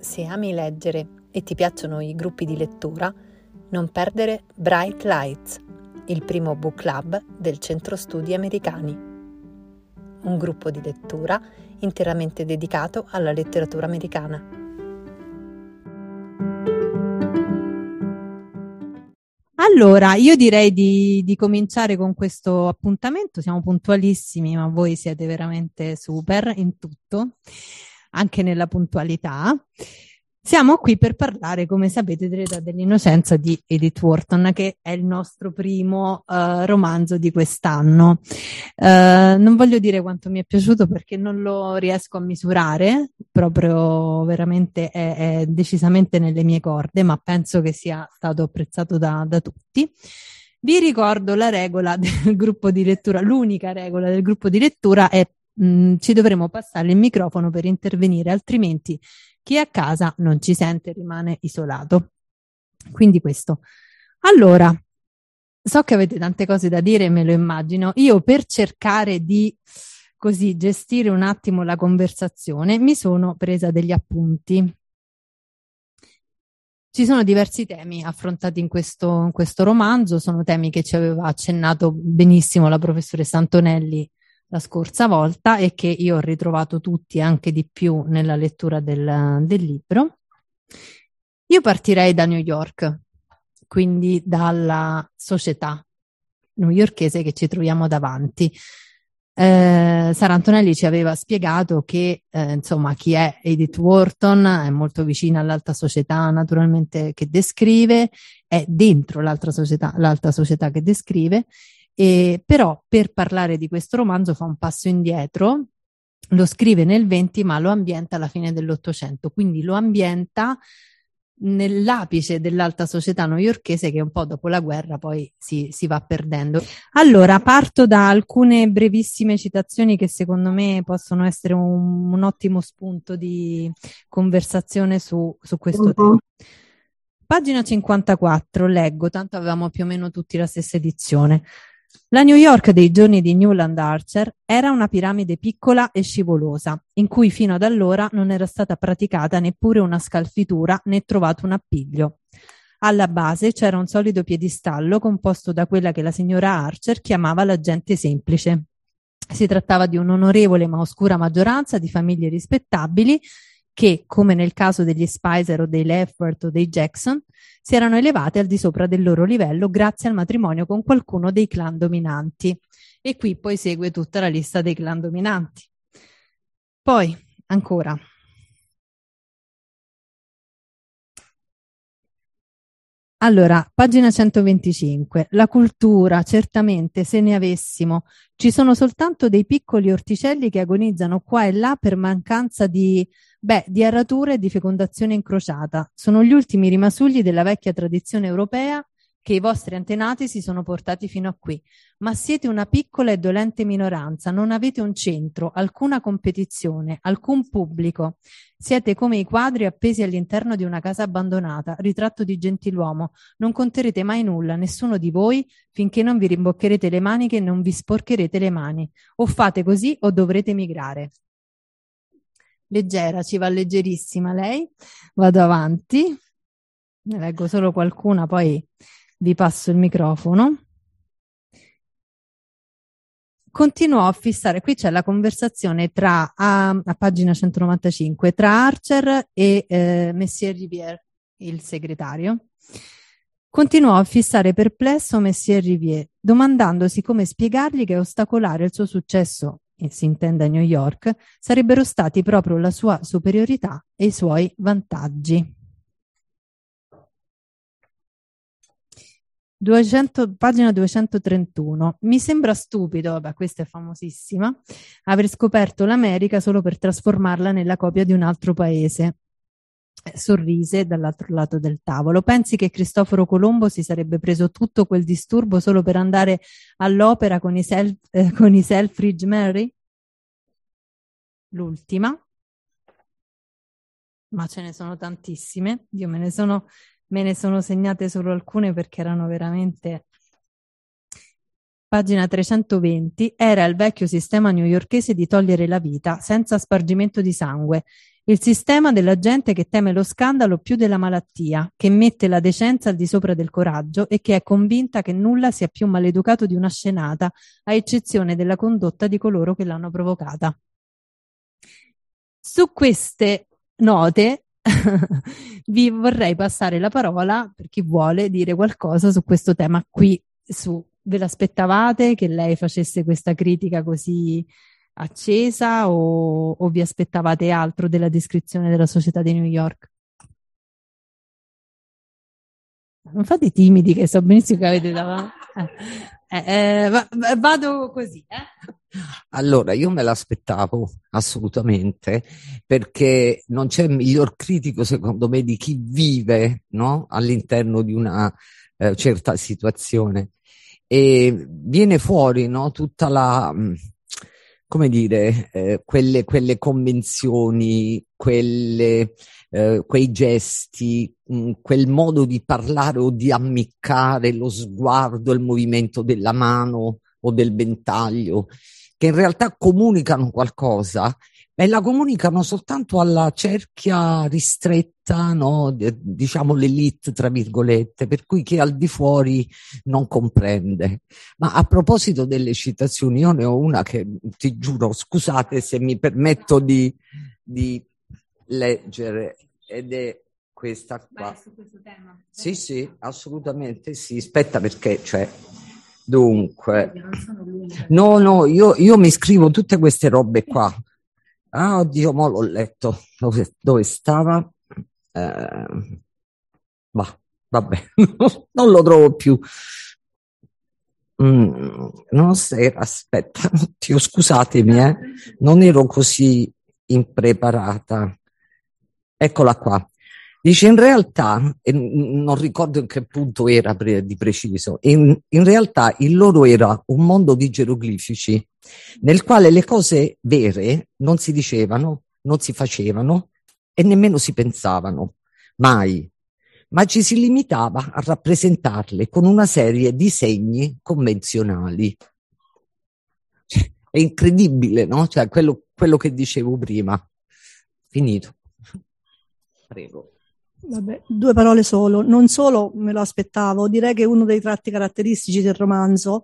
Se ami leggere e ti piacciono i gruppi di lettura, non perdere Bright Lights, il primo book club del Centro Studi Americani. Un gruppo di lettura interamente dedicato alla letteratura americana. Allora, io direi di, di, cominciare con questo appuntamento. Siamo puntualissimi, ma voi siete veramente super in tutto, anche nella puntualità. Siamo qui per parlare, come sapete, dell'età dell'innocenza di Edith Wharton, che è il nostro primo uh, romanzo di quest'anno. Uh, non voglio dire quanto mi è piaciuto perché non lo riesco a misurare, proprio veramente è, è decisamente nelle mie corde, ma penso che sia stato apprezzato da, da tutti. Vi ricordo la regola del gruppo di lettura, l'unica regola del gruppo di lettura è mh, mm, ci dovremo passare il microfono per intervenire, altrimenti chi è a casa non ci sente, rimane isolato. Quindi questo. Allora, so che avete tante cose da dire, me lo immagino. Io per cercare di così gestire un attimo la conversazione mi sono presa degli appunti. Ci sono diversi temi affrontati in questo, in questo romanzo, sono temi che ci aveva accennato benissimo la professoressa Antonelli la scorsa volta e che io ho ritrovato tutti anche di più nella lettura del, del libro. Io partirei da New York, quindi dalla società newyorkese che ci troviamo davanti. Eh, Sara Antonelli ci aveva spiegato che eh, insomma chi è Edith Wharton è molto vicina all'alta società naturalmente che descrive, è dentro l'altra società, l'alta società che descrive e, però per parlare di questo romanzo fa un passo indietro, lo scrive nel 20 ma lo ambienta alla fine dell'Ottocento, quindi lo ambienta nell'apice dell'alta società newyorkese che un po' dopo la guerra poi si, si, va perdendo. Allora, parto da alcune brevissime citazioni che secondo me possono essere un, un ottimo spunto di conversazione su, su questo uh-huh. tema. Pagina 54, leggo, tanto avevamo più o meno tutti la stessa edizione. La New York dei giorni di Newland Archer era una piramide piccola e scivolosa, in cui fino ad allora non era stata praticata neppure una scalfitura né trovato un appiglio. Alla base c'era un solido piedistallo composto da quella che la signora Archer chiamava la gente semplice. Si trattava di un'onorevole ma oscura maggioranza di famiglie rispettabili che, come nel caso degli Spicer o dei Leffert o dei Jackson, si erano elevate al di sopra del loro livello grazie al matrimonio con qualcuno dei clan dominanti. E qui poi segue tutta la lista dei clan dominanti. Poi, ancora, Allora, pagina 125. La cultura, certamente, se ne avessimo, ci sono soltanto dei piccoli orticelli che agonizzano qua e là per mancanza di, beh, di arature e di fecondazione incrociata. Sono gli ultimi rimasugli della vecchia tradizione europea che i vostri antenati si sono portati fino a qui, ma siete una piccola e dolente minoranza, non avete un centro, alcuna competizione, alcun pubblico. Siete come i quadri appesi all'interno di una casa abbandonata, ritratto di gentiluomo. Non conterete mai nulla, nessuno di voi, finché non vi rimboccherete le maniche e non vi sporcherete le mani. O fate così o dovrete migrare. Leggera, ci va leggerissima lei. Vado avanti. Ne leggo solo qualcuna, poi vi passo il microfono. Continuò a fissare, qui c'è la conversazione tra, a, a pagina 195, tra Archer e eh, Messier Rivière, il segretario. Continuò a fissare perplesso Messier Rivière, domandandosi come spiegargli che ostacolare il suo successo, e si intende a New York, sarebbero stati proprio la sua superiorità e i suoi vantaggi. 200, pagina 231. Mi sembra stupido, vabbè, questa è famosissima, aver scoperto l'America solo per trasformarla nella copia di un altro paese. Eh, sorrise dall'altro lato del tavolo. Pensi che Cristoforo Colombo si sarebbe preso tutto quel disturbo solo per andare all'opera con i, self, eh, con i Selfridge Mary? L'ultima. Ma ce ne sono tantissime. Io me ne sono me ne sono segnate solo alcune perché erano veramente Pagina 320 era il vecchio sistema newyorkese di togliere la vita senza spargimento di sangue Il sistema della gente che teme lo scandalo più della malattia, che mette la decenza al di sopra del coraggio e che è convinta che nulla sia più maleducato di una scenata, a eccezione della condotta di coloro che l'hanno provocata. Su queste note vi vorrei passare la parola per chi vuole dire qualcosa su questo tema qui su. Ve l'aspettavate che lei facesse questa critica così accesa o, o vi aspettavate altro della descrizione della società di New York? Non fate timidi che so benissimo che avete davanti. Eh, eh, va, vado così. Eh. Allora, io me l'aspettavo assolutamente perché non c'è miglior critico, secondo me, di chi vive no? all'interno di una eh, certa situazione. E viene fuori no? tutta la, mm, come dire, eh, quelle, quelle, convenzioni, quelle, eh, quei gesti, mh, mm, quel modo di parlare o di ammiccare, lo sguardo, il movimento della mano o del ventaglio che in realtà comunicano qualcosa, e la comunicano soltanto alla cerchia ristretta, no? diciamo l'elite, tra virgolette, per cui chi è al di fuori non comprende. Ma a proposito delle citazioni, io ne ho una che ti giuro, scusate se mi permetto di, di leggere, ed è questa qua. Tema. Sì, sì, assolutamente sì. Aspetta perché, cioè, Dunque, no, no, io, io, mi scrivo tutte queste robe qua. Ah, oddio, mo l'ho letto. Dove, dove stava? Eh, bah, vabbè, non lo trovo più. Mm, non era, aspetta, oddio, scusatemi, eh, non ero così impreparata. Eccola qua. Dice in realtà, e non ricordo in che punto era pre- di preciso, in, in realtà il loro era un mondo di geroglifici nel quale le cose vere non si dicevano, non si facevano e nemmeno si pensavano, mai, ma ci si limitava a rappresentarle con una serie di segni convenzionali. È incredibile, no? Cioè, quello, quello che dicevo prima. Finito. Prego. Vabbè, due parole solo. Non solo me lo aspettavo, direi che uno dei tratti caratteristici del romanzo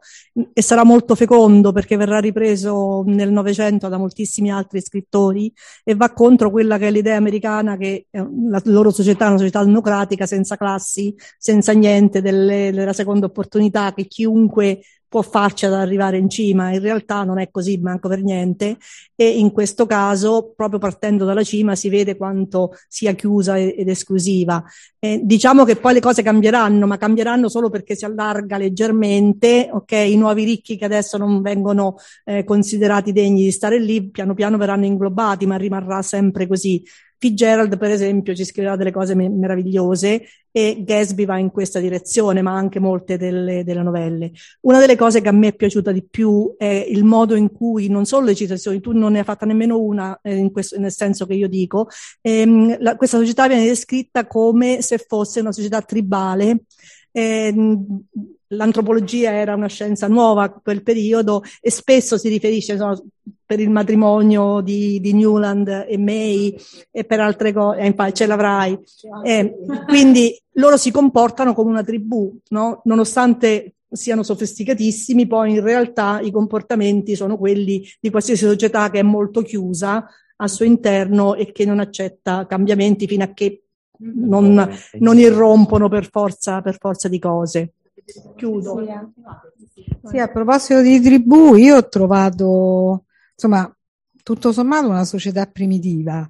e sarà molto fecondo perché verrà ripreso nel Novecento da moltissimi altri scrittori e va contro quella che è l'idea americana che la loro società è una società democratica senza classi, senza niente, delle, della seconda opportunità, che chiunque può farci ad arrivare in cima. In realtà non è così, manco per niente. E in questo caso, proprio partendo dalla cima, si vede quanto sia chiusa ed esclusiva. Eh, diciamo che poi le cose cambieranno, ma cambieranno solo perché si allarga leggermente. Ok, i nuovi ricchi che adesso non vengono eh, considerati degni di stare lì, piano piano verranno inglobati, ma rimarrà sempre così. Fitzgerald, per esempio, ci scriverà delle cose me- meravigliose e Gatsby va in questa direzione, ma anche molte delle, delle, novelle. Una delle cose che a me è piaciuta di più è il modo in cui, non solo le citazioni, tu non ne hai fatta nemmeno una, eh, questo, nel senso che io dico, ehm, la, questa società viene descritta come se fosse una società tribale. Ehm, l'antropologia era una scienza nuova a quel periodo e spesso si riferisce insomma, per il matrimonio di, di, Newland e May e per altre cose, eh, ce l'avrai. Eh, quindi loro si comportano come una tribù, no? nonostante siano sofisticatissimi, poi in realtà i comportamenti sono quelli di qualsiasi società che è molto chiusa al suo interno e che non accetta cambiamenti fino a che non, non irrompono per forza, per forza di cose. Chiudo. Sì, a proposito di tribù, io ho trovato, insomma, tutto sommato una società primitiva,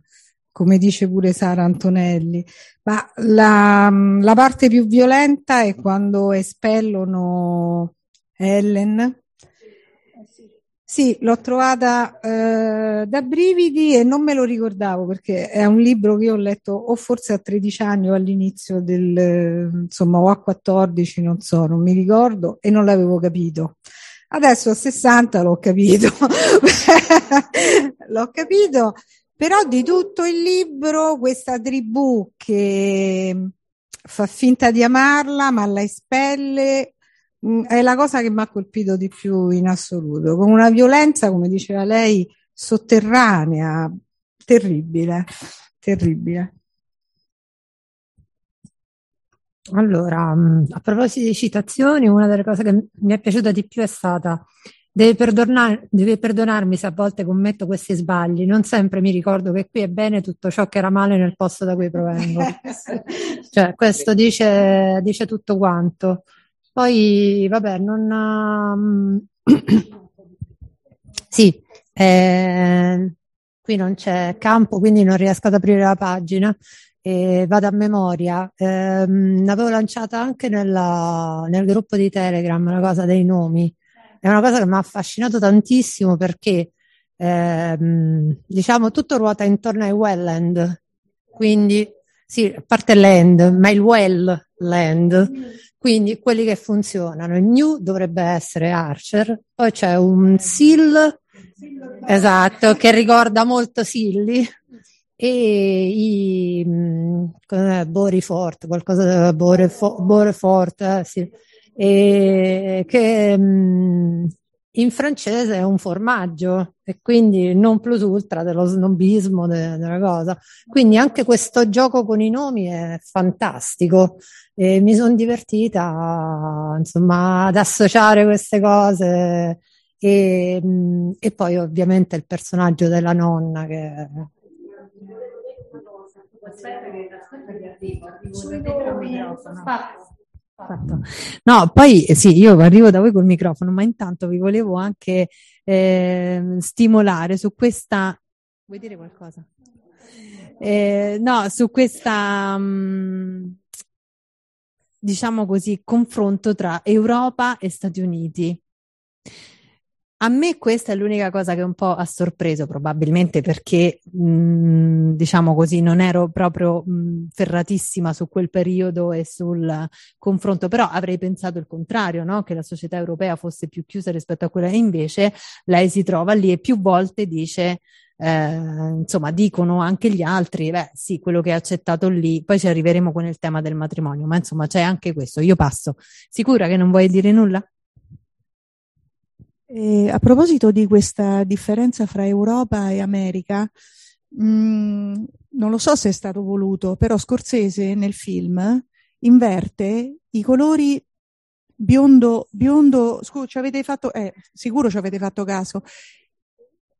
come dice pure Sara Antonelli, ma la, la parte più violenta è quando espellono Ellen sì, l'ho trovata eh, da brividi e non me lo ricordavo perché è un libro che io ho letto o forse a 13 anni o all'inizio del, insomma, o a 14, non so, non mi ricordo e non l'avevo capito. Adesso a 60 l'ho capito, l'ho capito, però di tutto il libro questa tribù che fa finta di amarla ma la espelle è la cosa che mi ha colpito di più in assoluto, con una violenza, come diceva lei, sotterranea, terribile, terribile. Allora, a proposito di citazioni, una delle cose che mi è piaciuta di più è stata Deve, perdonar, deve perdonarmi se a volte commetto questi sbagli. Non sempre mi ricordo che qui è bene tutto ciò che era male nel posto da cui provengo. cioè, questo dice, dice, tutto quanto. Poi, vabbè, non... sì, eh, qui non c'è campo, quindi non riesco ad aprire la pagina. E vado a memoria. Eh, avevo lanciata anche nella, nel gruppo di Telegram la cosa dei nomi è una cosa che mi ha affascinato tantissimo perché ehm, diciamo tutto ruota intorno ai wetland, quindi sì, a parte land, ma il well land, quindi quelli che funzionano. Il new dovrebbe essere Archer, poi c'è un Seal, esatto, che ricorda molto Silly, e i mh, Borifort, qualcosa Borefort, Borefort eh, sì che mh, mm, in francese è un formaggio e quindi non plus ultra dello snobismo de, della cosa. Quindi anche questo gioco con i nomi è fantastico e mi sono divertita insomma ad associare queste cose e, mm, e poi ovviamente il personaggio della nonna che Aspetta che, aspetta che arrivo, arrivo Fatto. No, poi eh, sì, io arrivo da voi col microfono, ma intanto vi volevo anche eh, stimolare su questa. Vuoi dire qualcosa? Eh, no, su questa, mh, mm, diciamo così, confronto tra Europa e Stati Uniti. A me questa è l'unica cosa che un po' ha sorpreso, probabilmente perché, mh, diciamo così, non ero proprio mh, ferratissima su quel periodo e sul confronto, però avrei pensato il contrario, no? che la società europea fosse più chiusa rispetto a quella, e invece lei si trova lì e più volte dice, eh, insomma, dicono anche gli altri, beh, sì, quello che è accettato lì, poi ci arriveremo con il tema del matrimonio, ma insomma c'è anche questo. Io passo. Sicura che non vuoi dire nulla? E a proposito di questa differenza fra Europa e America, mh, mm, non lo so se è stato voluto, però Scorsese nel film inverte i colori biondo, biondo, scusa, ci avete fatto, eh, sicuro ci avete fatto caso.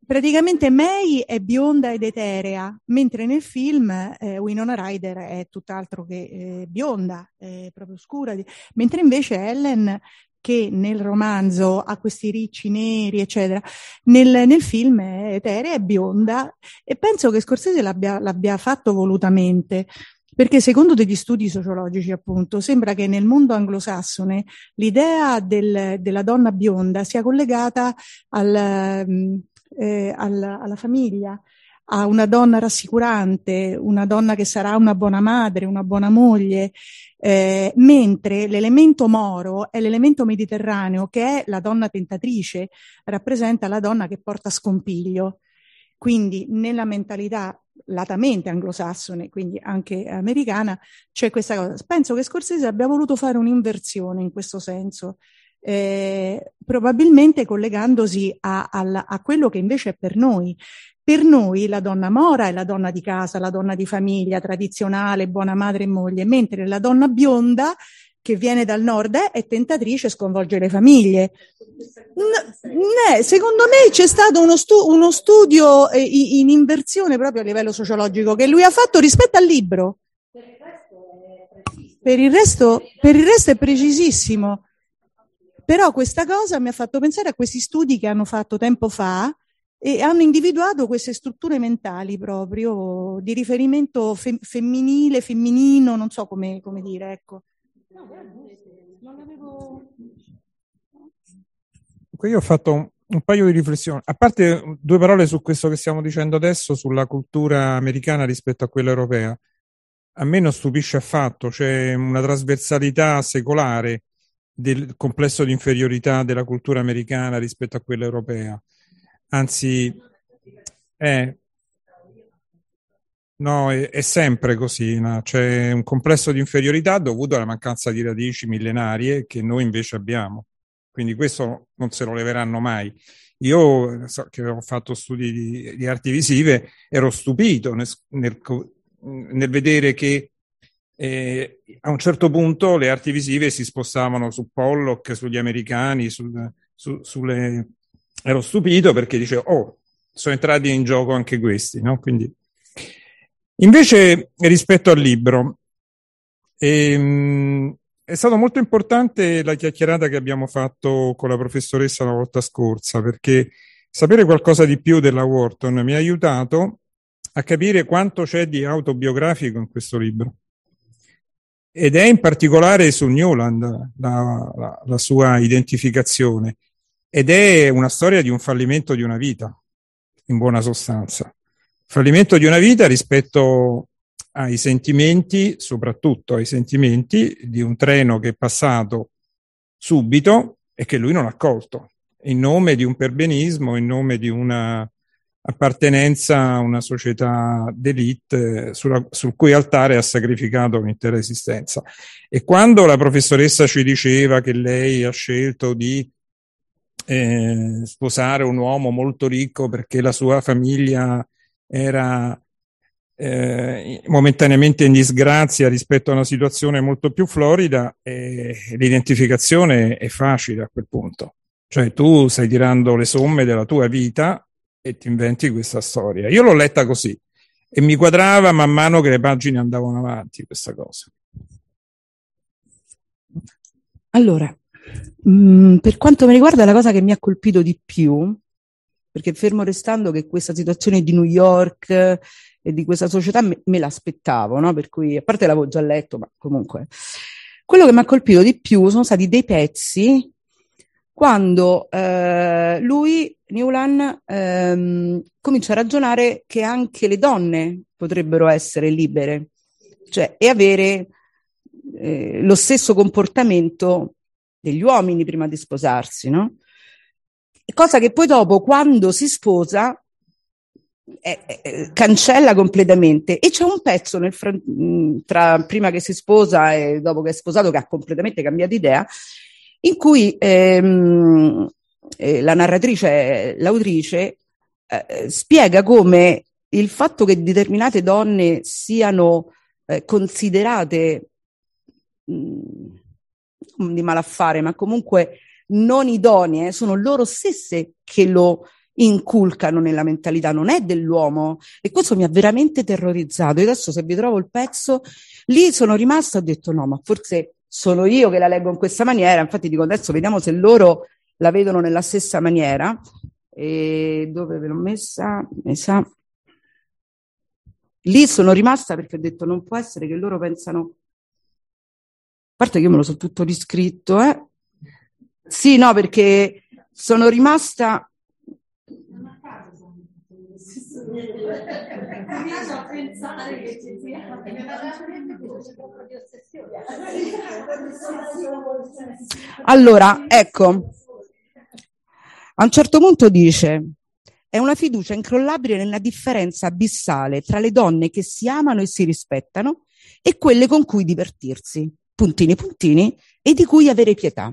Praticamente May è bionda ed eterea, mentre nel film eh, Winona Ryder è tutt'altro che eh, bionda, è proprio scura, mentre invece Ellen che nel romanzo ha questi ricci neri, eccetera, nel, nel film è eterea, è bionda e penso che Scorsese l'abbia, l'abbia fatto volutamente. Perché secondo degli studi sociologici, appunto, sembra che nel mondo anglosassone l'idea del, della donna bionda sia collegata al, eh, alla, alla famiglia, a una donna rassicurante, una donna che sarà una buona madre, una buona moglie, eh, mentre l'elemento moro è l'elemento mediterraneo che è la donna tentatrice, rappresenta la donna che porta scompiglio. Quindi nella mentalità latamente anglosassone, quindi anche americana, c'è questa cosa. Penso che Scorsese abbia voluto fare un'inversione in questo senso, eh, probabilmente collegandosi a, a, a, quello che invece è per noi, per noi la donna mora è la donna di casa, la donna di famiglia, tradizionale, buona madre e moglie, mentre la donna bionda che viene dal nord è tentatrice, sconvolge le famiglie. No, secondo me c'è stato uno, stu- uno studio eh, in inversione proprio a livello sociologico che lui ha fatto rispetto al libro. Per il resto, per il resto è precisissimo. Però questa cosa mi ha fatto pensare a questi studi che hanno fatto tempo fa, e hanno individuato queste strutture mentali proprio di riferimento fe- femminile, femminino, non so come, come dire, ecco. non. Io ho fatto un, un, paio di riflessioni, a parte due parole su questo che stiamo dicendo adesso, sulla cultura americana rispetto a quella europea. A me non stupisce affatto, c'è una trasversalità secolare del complesso di inferiorità della cultura americana rispetto a quella europea anzi è, no, è, è sempre così, no? c'è un complesso di inferiorità dovuto alla mancanza di radici millenarie che noi invece abbiamo, quindi questo non se lo leveranno mai. io so che ho fatto studi di, di arti visive, ero stupito nel, nel, nel vedere che eh, a un certo punto le arti visive si spostavano su Pollock, sugli americani, sul, su, sulle... ero stupito perché dicevo, oh, sono entrati in gioco anche questi, no? Quindi... Invece, rispetto al libro, ehm, è stato molto importante la chiacchierata che abbiamo fatto con la professoressa la volta scorsa, perché sapere qualcosa di più della Wharton mi ha aiutato a capire quanto c'è di autobiografico in questo libro. Ed è in particolare su Newland la, la, la sua identificazione. Ed è una storia di un fallimento di una vita, in buona sostanza. Fallimento di una vita rispetto ai sentimenti, soprattutto ai sentimenti di un treno che è passato subito e che lui non ha colto, in nome di un perbenismo, in nome di una appartenenza a una società d'elite sulla, sul cui altare ha sacrificato un'intera esistenza. E quando la professoressa ci diceva che lei ha scelto di eh, sposare un uomo molto ricco perché la sua famiglia era eh, momentaneamente in disgrazia rispetto a una situazione molto più florida, eh, l'identificazione è facile a quel punto. Cioè tu stai tirando le somme della tua vita e ti inventi questa storia. Io l'ho letta così e mi quadrava man mano che le pagine andavano avanti questa cosa. Allora, mm, per quanto mi riguarda la cosa che mi ha colpito di più, perché fermo restando che questa situazione di New York e di questa società me, me l'aspettavo, no? Per cui, a parte l'avevo già letto, ma comunque. Quello che mi ha colpito di più sono stati dei pezzi quando eh, lui, Newland, ehm, comincia a ragionare che anche le donne potrebbero essere libere, cioè e avere eh, lo stesso comportamento degli uomini prima di sposarsi, no? Cosa che poi dopo, quando si sposa, eh, eh, cancella completamente e c'è un pezzo nel, tra prima che si sposa e dopo che è sposato che ha completamente cambiato idea in cui ehm, eh, la narratrice, l'autrice, eh, spiega come il fatto che determinate donne siano eh, considerate mh, mm, di malaffare, ma comunque non idonee, sono loro stesse che lo inculcano nella mentalità, non è dell'uomo. E questo mi ha veramente terrorizzato. E adesso se vi trovo il pezzo, lì sono rimasta ho detto no, ma forse sono io che la leggo in questa maniera, infatti dico adesso vediamo se loro la vedono nella stessa maniera. E dove ve l'ho messa? messa? Lì sono rimasta perché ho detto non può essere che loro pensano, parte che io me lo so tutto riscritto, eh? Sì, no, perché sono rimasta a allora ecco a un certo punto dice è una fiducia incrollabile nella differenza abissale tra le donne che si amano e si rispettano e quelle con cui divertirsi puntini puntini e di cui avere pietà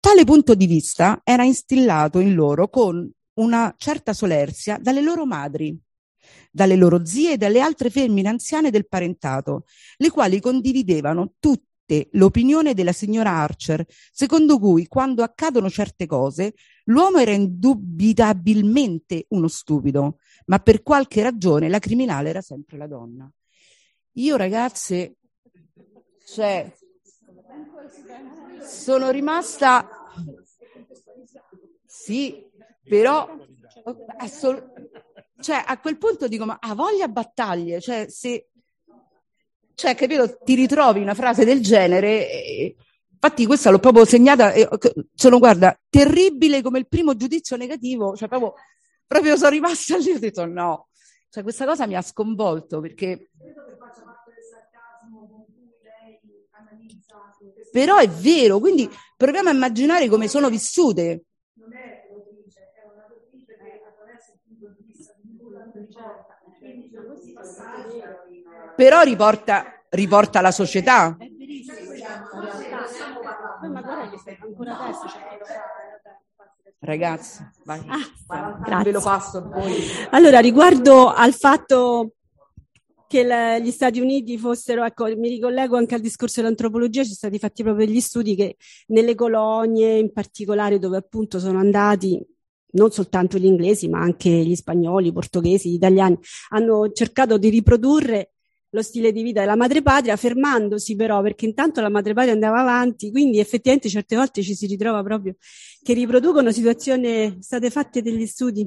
Tale punto di vista era instillato in loro con una certa solerzia dalle loro madri, dalle loro zie e dalle altre femmine anziane del parentato, le quali condividevano tutte l'opinione della signora Archer, secondo cui quando accadono certe cose l'uomo era indubitabilmente uno stupido, ma per qualche ragione la criminale era sempre la donna. Io ragazze, cioè, sono rimasta... Sì, però assol- cioè, a quel punto dico, ma ha voglia battaglie? Cioè, se, cioè, capito, ti ritrovi una frase del genere, e, infatti questa l'ho proprio segnata, e, sono, guarda, terribile come il primo giudizio negativo, cioè proprio, proprio sono rimasta lì ho detto no. Cioè, questa cosa mi ha sconvolto perché... Però è vero, quindi proviamo a immaginare come sono vissute. Però riporta, riporta la società. Ragazzi, vai. Ah, ve lo passo a voi. Allora, riguardo al fatto che le- gli Stati Uniti fossero, ecco, mi ricollego anche al discorso dell'antropologia, ci sono stati fatti proprio degli studi che nelle colonie, in particolare dove appunto sono andati non soltanto gli inglesi, ma anche gli spagnoli, i portoghesi, gli italiani, hanno cercato di riprodurre lo stile di vita della madrepatria, fermandosi però perché intanto la madrepatria andava avanti, quindi effettivamente certe volte ci si ritrova proprio che riproducono situazioni, state fatte degli studi.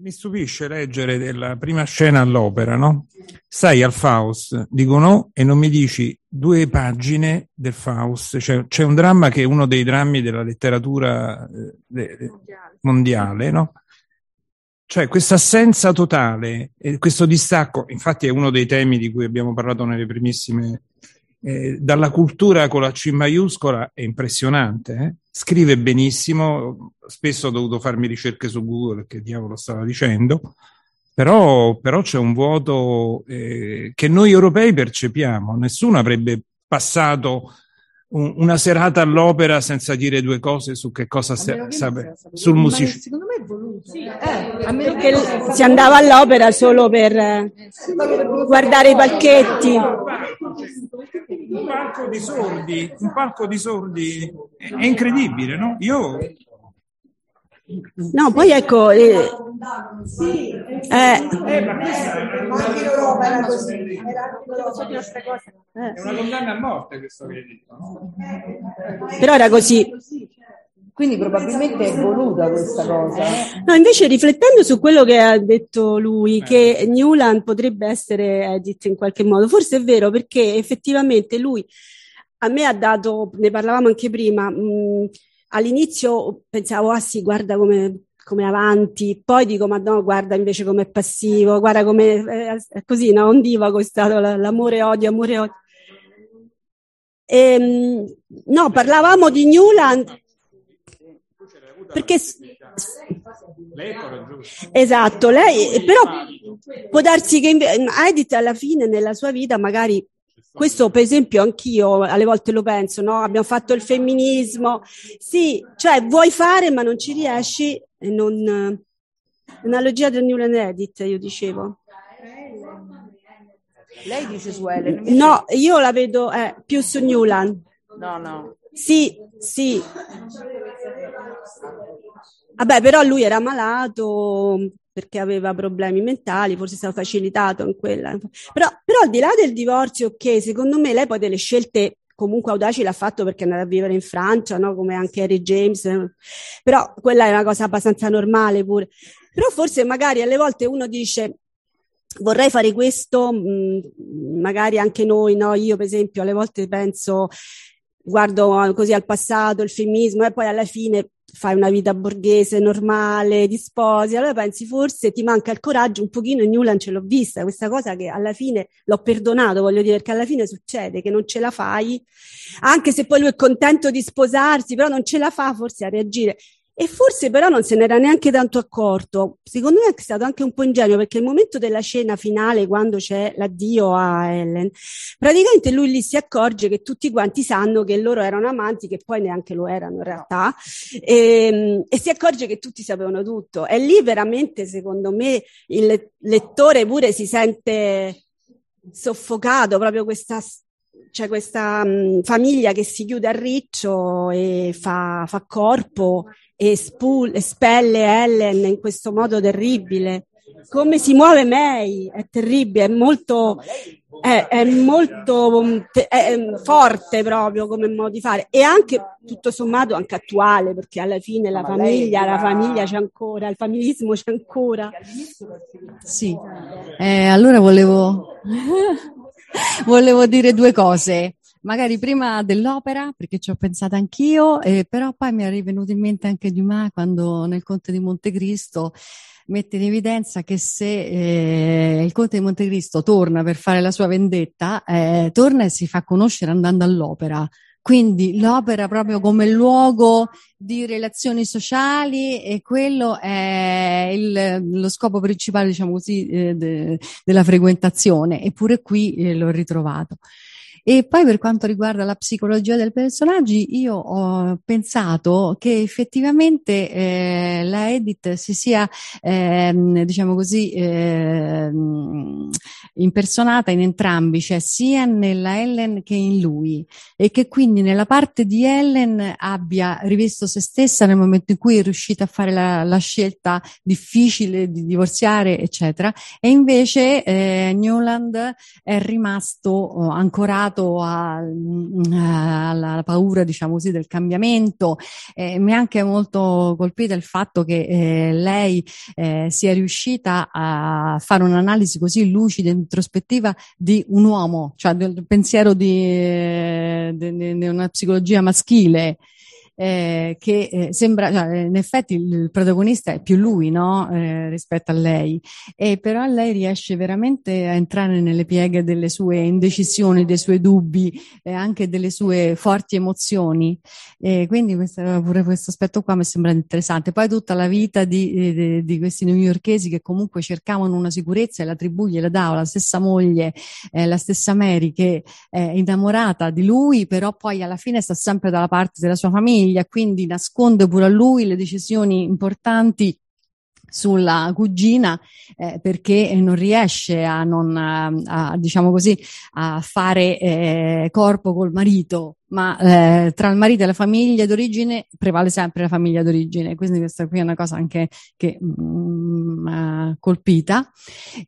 mi stupisce leggere della prima scena all'opera, no? Stai al Faust, dico no, e non mi dici due pagine del Faust. Cioè, c'è un dramma che è uno dei drammi della letteratura eh, de- mondiale, no? Cioè, questa assenza totale questo distacco, infatti è uno dei temi di cui abbiamo parlato nelle primissime, eh, dalla cultura con la C maiuscola è impressionante, eh? scrive benissimo, spesso ho dovuto farmi ricerche su Google, che diavolo stava dicendo, però, però c'è un vuoto eh, che noi europei percepiamo, nessuno avrebbe passato un- una serata all'opera senza dire due cose su che cosa sa- sape- sul musicista. Secondo me è voluto. Eh, a meno l- si andava all'opera solo per eh, guardare i palchetti. Un palco di sordi, un palco di sordi è, è incredibile, no? Io No, poi ecco, eh, eh, è una condanna a morte questo che hai detto, no? però era così. Quindi probabilmente è voluta questa cosa. No, invece riflettendo su quello che ha detto lui, che Newland potrebbe essere Edith in qualche modo, forse è vero perché effettivamente lui a me ha dato, ne parlavamo anche prima, mh, all'inizio pensavo, ah sì, guarda come come avanti, poi dico, ma no, guarda invece come passivo, guarda come è così, no? Ondivago è stato la- l'amore odio, amore odio. Ehm, no, parlavamo di Newland perché Lei è coraggiosa. Esatto, lei però può darsi che Edith alla fine nella sua vita magari questo per esempio anch'io alle volte lo penso, no? Abbiamo fatto il femminismo, sì, cioè vuoi fare ma non ci riesci e non analogia del Newland Edith, io dicevo. Lei dice su Ellen. No, io la vedo eh, più su Newland. No, no. Sì, sì. Vabbè, però lui era malato perché aveva problemi mentali, forse è stato facilitato in quella. Però, però al di là del divorzio, che secondo me lei poi delle scelte comunque audaci l'ha fatto perché è andata a vivere in Francia, no? come anche Harry James, eh. però quella è una cosa abbastanza normale pure. Però forse magari alle volte uno dice vorrei fare questo, mh, magari anche noi, no? Io per esempio alle volte penso guardo così al passato, il femminismo e poi alla fine fai una vita borghese, normale, di sposi, allora pensi forse ti manca il coraggio, un pochino in Newland ce l'ho vista, questa cosa che alla fine l'ho perdonato, voglio dire, perché alla fine succede che non ce la fai, anche se poi lui è contento di sposarsi, però non ce la fa forse a reagire. E forse però non se n'era neanche tanto accorto. Secondo me è stato anche un po' ingenuo perché il momento della scena finale, quando c'è l'addio a Ellen, praticamente lui lì si accorge che tutti quanti sanno che loro erano amanti, che poi neanche lo erano in realtà, e, e si accorge che tutti sapevano tutto. E lì veramente, secondo me, il le- lettore pure si sente soffocato, proprio questa c'è questa mh, famiglia che si chiude a riccio e fa, fa corpo e spul- espelle Ellen in questo modo terribile. Come si muove May è terribile, è molto, è, è molto te- è, forte proprio come modo di fare e anche tutto sommato anche attuale perché alla fine la famiglia, la famiglia c'è ancora, il familismo c'è ancora. Sì, Eh, allora volevo, volevo dire due cose. Magari prima dell'opera, perché ci ho pensato anch'io, eh, però poi mi è rivenuto in mente anche Dumas quando nel Conte di Montecristo mette in evidenza che se eh, il Conte di Montecristo torna per fare la sua vendetta, eh, torna e si fa conoscere andando all'opera. Quindi l'opera proprio come luogo di relazioni sociali e quello è il, lo scopo principale, diciamo così, eh, de, della frequentazione. Eppure qui eh, l'ho ritrovato. E poi per quanto riguarda la psicologia dei personaggi, io ho pensato che effettivamente eh, la Edith si sia, eh, diciamo così, eh, impersonata in entrambi, cioè sia nella Ellen che in lui, e che quindi nella parte di Ellen abbia rivisto se stessa nel momento in cui è riuscita a fare la, la scelta difficile di divorziare, eccetera, e invece eh, Newland è rimasto oh, ancorato legato a, mm, alla paura, diciamo così, del cambiamento. Eh, mi ha anche molto colpita il fatto che eh, lei eh, sia riuscita a fare un'analisi così lucida e introspettiva di un uomo, cioè del pensiero di, eh, di, di una psicologia maschile eh, che eh, sembra, cioè, in effetti il protagonista è più lui, no? Eh, rispetto a lei, e però lei riesce veramente a entrare nelle pieghe delle sue indecisioni, dei suoi dubbi e anche delle sue forti emozioni. E quindi questo, pure questo aspetto qua mi sembra interessante. Poi tutta la vita di, di, di questi newyorkesi che comunque cercavano una sicurezza e la tribù gliela dava, la stessa moglie, eh, la stessa Mary che è innamorata di lui, però poi alla fine sta sempre dalla parte della sua famiglia famiglia, quindi nasconde pure a lui le decisioni importanti sulla cugina eh, perché non riesce a non a, a, diciamo così a fare eh, corpo col marito. Ma eh, tra il marito e la famiglia d'origine prevale sempre la famiglia d'origine quindi questa qui è una cosa anche che mm, ha colpita.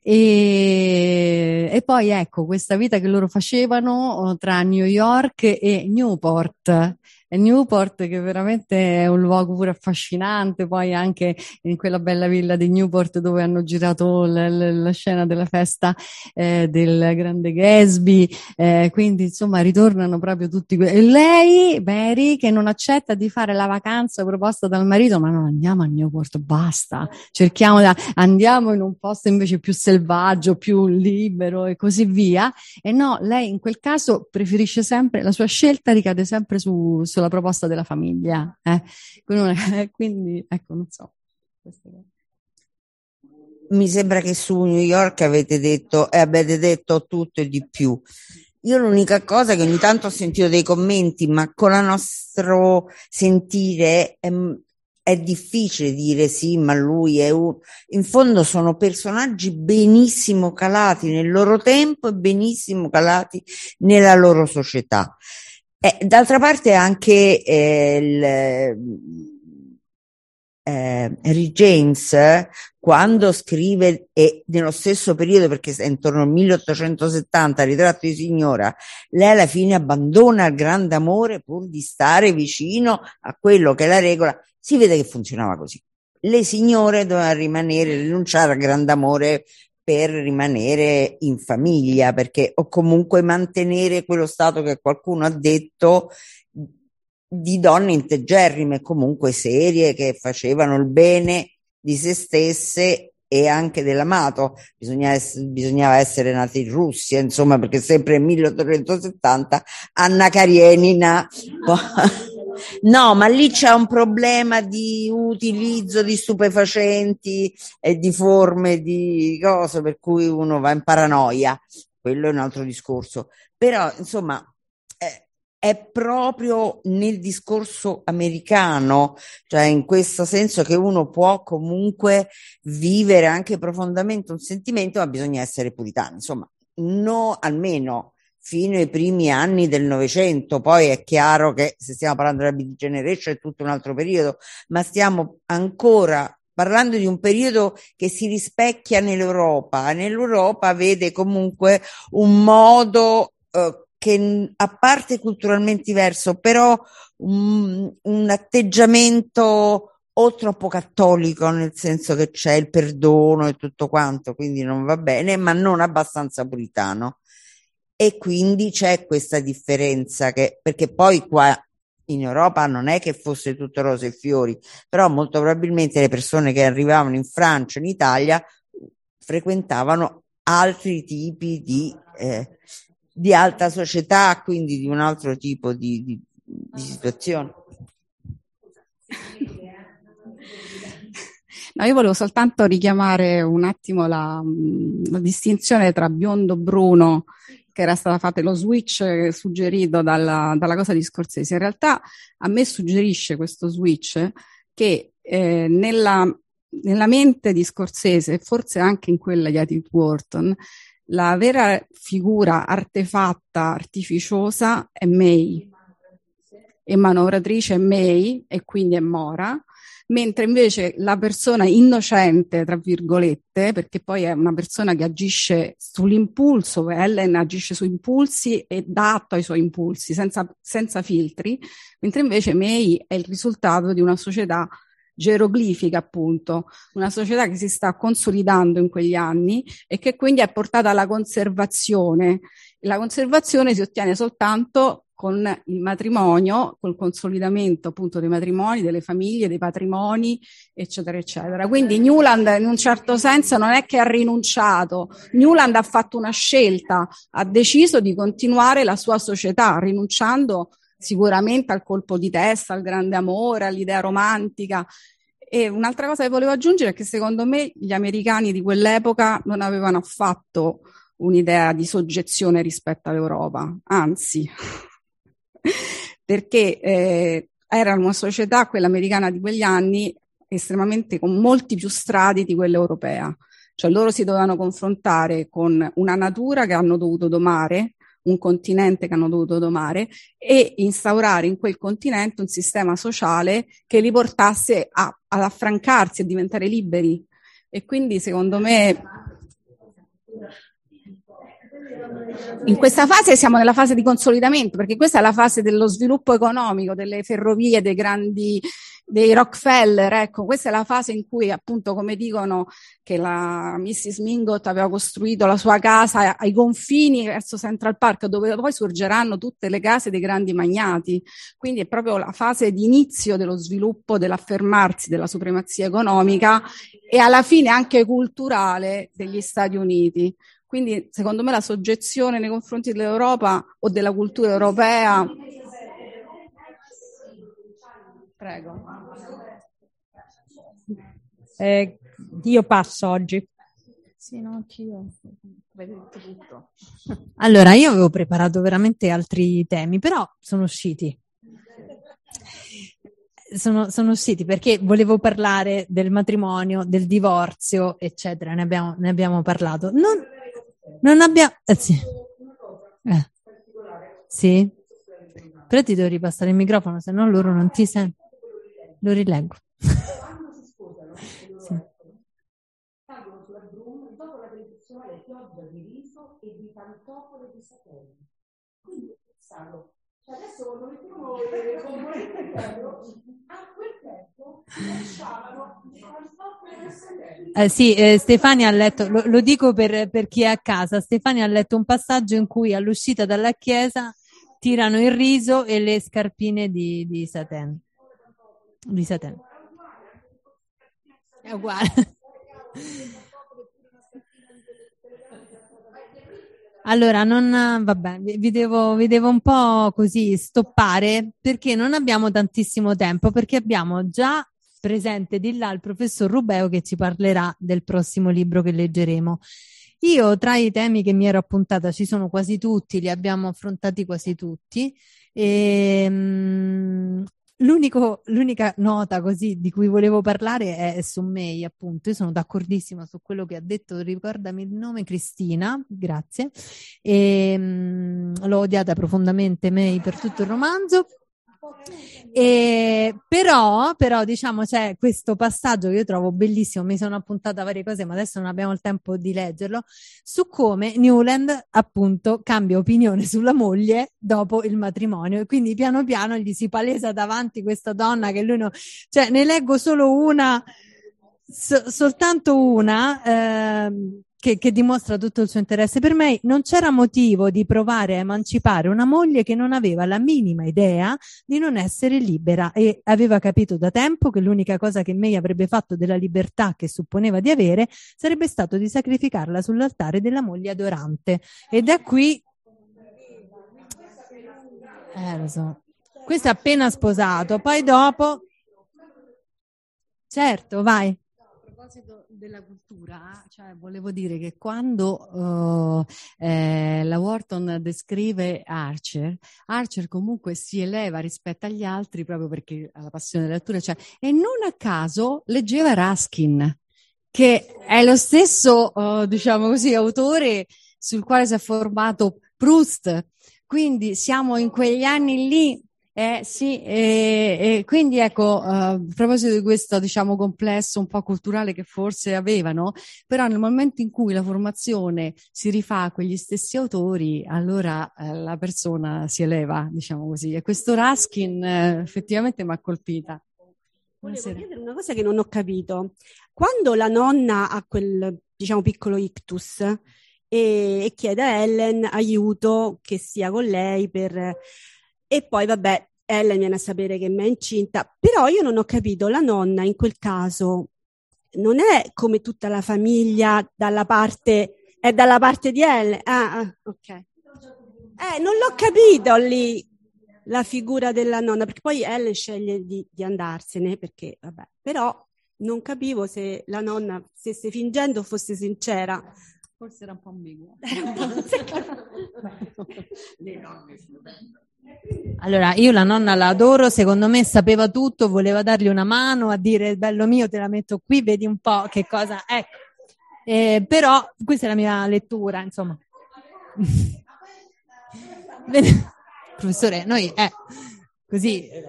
E, e poi ecco questa vita che loro facevano tra New York e Newport Newport, che veramente è un luogo pure affascinante, poi anche in quella bella villa di Newport dove hanno girato la, la, la scena della festa eh, del grande Gatsby, eh, quindi insomma ritornano proprio tutti que- e lei, Mary, che non accetta di fare la vacanza proposta dal marito, ma non andiamo a Newport, basta, cerchiamo, da, andiamo in un posto invece più selvaggio, più libero e così via, e no, lei in quel caso preferisce sempre, la sua scelta ricade sempre su, su sulla proposta della famiglia. Eh? Quindi, ecco, non so. Mi sembra che su New York avete detto, eh, avete detto tutto e di più. Io l'unica cosa che ogni tanto ho sentito dei commenti, ma con il nostro sentire è, è, difficile dire sì, ma lui è un... In fondo sono personaggi benissimo calati nel loro tempo e benissimo calati nella loro società. Eh, d'altra parte anche eh, il, eh, Harry James, quando scrive, e nello stesso periodo, perché è intorno al 1870, ritratto di signora, lei alla fine abbandona il grande amore pur di stare vicino a quello che è la regola. Si vede che funzionava così. Le signore dovevano rimanere, rinunciare al grande amore per rimanere in famiglia, perché o comunque mantenere quello stato che qualcuno ha detto di donne integerrime, comunque serie, che facevano il bene di se stesse e anche dell'amato. Bisognava essere, bisognava essere nati in Russia, insomma, perché sempre nel 1870 Anna Karenina No, ma lì c'è un problema di utilizzo di stupefacenti e di forme di cose per cui uno va in paranoia. Quello è un altro discorso. Però, insomma, è proprio nel discorso americano, cioè in questo senso che uno può comunque vivere anche profondamente un sentimento, ma bisogna essere puritani. Insomma, no, almeno fino ai primi anni del Novecento. Poi è chiaro che se stiamo parlando della Beat Generation è tutto un altro periodo, ma stiamo ancora parlando di un periodo che si rispecchia nell'Europa. Nell'Europa vede comunque un modo eh, che a parte culturalmente diverso, però un, un atteggiamento o troppo cattolico, nel senso che c'è il perdono e tutto quanto, quindi non va bene, ma non abbastanza puritano. E quindi c'è questa differenza che, perché poi qua in Europa non è che fosse tutto rose e fiori, però molto probabilmente le persone che arrivavano in Francia, in Italia, frequentavano altri tipi di, eh, di alta società, quindi di un altro tipo di, di, di situazione. No, io volevo soltanto richiamare un attimo la, la distinzione tra biondo bruno che era stata fatta lo switch suggerito dalla, dalla cosa di Scorsese. In realtà a me suggerisce questo switch che eh, nella, nella mente di Scorsese forse anche in quella di Edith Wharton la vera figura artefatta, artificiosa è May e manovratrice è May e quindi è Mora mentre invece la persona innocente, tra virgolette, perché poi è una persona che agisce sull'impulso, Ellen agisce su impulsi e dà atto ai suoi impulsi senza, senza filtri, mentre invece May è il risultato di una società geroglifica, appunto, una società che si sta consolidando in quegli anni e che quindi è portata alla conservazione. La conservazione si ottiene soltanto con il matrimonio, col consolidamento appunto dei matrimoni, delle famiglie, dei patrimoni, eccetera, eccetera. Quindi Newland in un certo senso non è che ha rinunciato, Newland ha fatto una scelta, ha deciso di continuare la sua società, rinunciando sicuramente al colpo di testa, al grande amore, all'idea romantica. E un'altra cosa che volevo aggiungere è che secondo me gli americani di quell'epoca non avevano affatto un'idea di soggezione rispetto all'Europa, anzi, perché eh, era una società, quella americana di quegli anni, estremamente con molti più strati di quella europea. Cioè loro si dovevano confrontare con una natura che hanno dovuto domare, un continente che hanno dovuto domare e instaurare in quel continente un sistema sociale che li portasse a, ad affrancarsi, a diventare liberi. E quindi secondo me in questa fase siamo nella fase di consolidamento, perché questa è la fase dello sviluppo economico, delle ferrovie, dei grandi, dei Rockefeller, ecco, questa è la fase in cui appunto, come dicono, che la Mrs. Mingot aveva costruito la sua casa ai confini verso Central Park, dove poi sorgeranno tutte le case dei grandi magnati. Quindi è proprio la fase di inizio dello sviluppo, dell'affermarsi della supremazia economica e alla fine anche culturale degli Stati Uniti. Quindi, secondo me, la soggezione nei confronti dell'Europa o della cultura europea. Prego. Eh, io passo oggi. Sì, no, anch'io. Allora, io avevo preparato veramente altri temi, però sono usciti. Sono, sono, usciti perché volevo parlare del matrimonio, del divorzio, eccetera. Ne abbiamo, ne abbiamo parlato. Non, non abbiamo... Eh, sì. Eh. sì. Però ti devo ripassare il microfono, se no loro non ti sentono. Lo rileggo. sì. Quindi cioè adesso quando mettiamo le componenti interno, a quel tempo lasciavano di. Eh, sì, eh, Stefania ha letto, lo, lo dico per, per, chi è a casa, Stefania ha letto un passaggio in cui all'uscita dalla chiesa tirano il riso e le scarpine di, di Satan. Di Satan. È uguale. Allora, non, vabbè, vi devo, vi devo un po' così stoppare perché non abbiamo tantissimo tempo, perché abbiamo già presente di là il professor Rubeo che ci parlerà del prossimo libro che leggeremo. Io tra i temi che mi ero appuntata ci sono quasi tutti, li abbiamo affrontati quasi tutti. E, um, L'unico, l'unica nota così di cui volevo parlare è, su May, appunto. Io sono d'accordissimo su quello che ha detto, ricordami il nome, Cristina, grazie. E, mh, l'ho odiata profondamente May per tutto il romanzo. E, però, però, diciamo, c'è questo passaggio che io trovo bellissimo. Mi sono appuntata varie cose, ma adesso non abbiamo il tempo di leggerlo. Su come Newland, appunto, cambia opinione sulla moglie dopo il matrimonio. E quindi piano piano gli si palesa davanti questa donna che lui non. Cioè, ne leggo solo una so- soltanto una ehm, che, che dimostra tutto il suo interesse per me. Non c'era motivo di provare a emancipare una moglie che non aveva la minima idea di non essere libera e aveva capito da tempo che l'unica cosa che May avrebbe fatto della libertà che supponeva di avere sarebbe stato di sacrificarla sull'altare della moglie adorante. E da qui eh, lo so. Questo è appena sposato, poi dopo... Certo, vai. Proposito della cultura, cioè volevo dire che quando uh, eh, la Wharton descrive Archer, Archer comunque si eleva rispetto agli altri proprio perché ha la passione della lettura, cioè, e non a caso leggeva Raskin, che è lo stesso, uh, diciamo così, autore sul quale si è formato Proust. Quindi siamo in quegli anni lì eh, sì, e, e quindi ecco, uh, a proposito di questo, diciamo, complesso un po' culturale che forse avevano, però nel momento in cui la formazione si rifà a quegli stessi autori, allora uh, la persona si eleva, diciamo così. E questo Raskin uh, effettivamente mi ha colpita. Volevo chiedere una cosa che non ho capito. Quando la nonna ha quel, diciamo, piccolo ictus e, e chiede a Ellen aiuto che sia con lei per... E poi, vabbè, Ellen viene a sapere che è incinta, però io non ho capito, la nonna in quel caso non è come tutta la famiglia dalla parte, è dalla parte di Ellen. Ah, ah ok. Eh, non l'ho capito lì la figura della nonna, perché poi Ellen sceglie di, di andarsene, perché, vabbè, però non capivo se la nonna stesse fingendo o fosse sincera. Forse era un po' ambigua. Le nonne allora, io la nonna la adoro, secondo me sapeva tutto, voleva dargli una mano a dire bello mio, te la metto qui, vedi un po' che cosa. Ecco. Eh, però questa è la mia lettura, insomma. Professore, noi eh, così. Eh,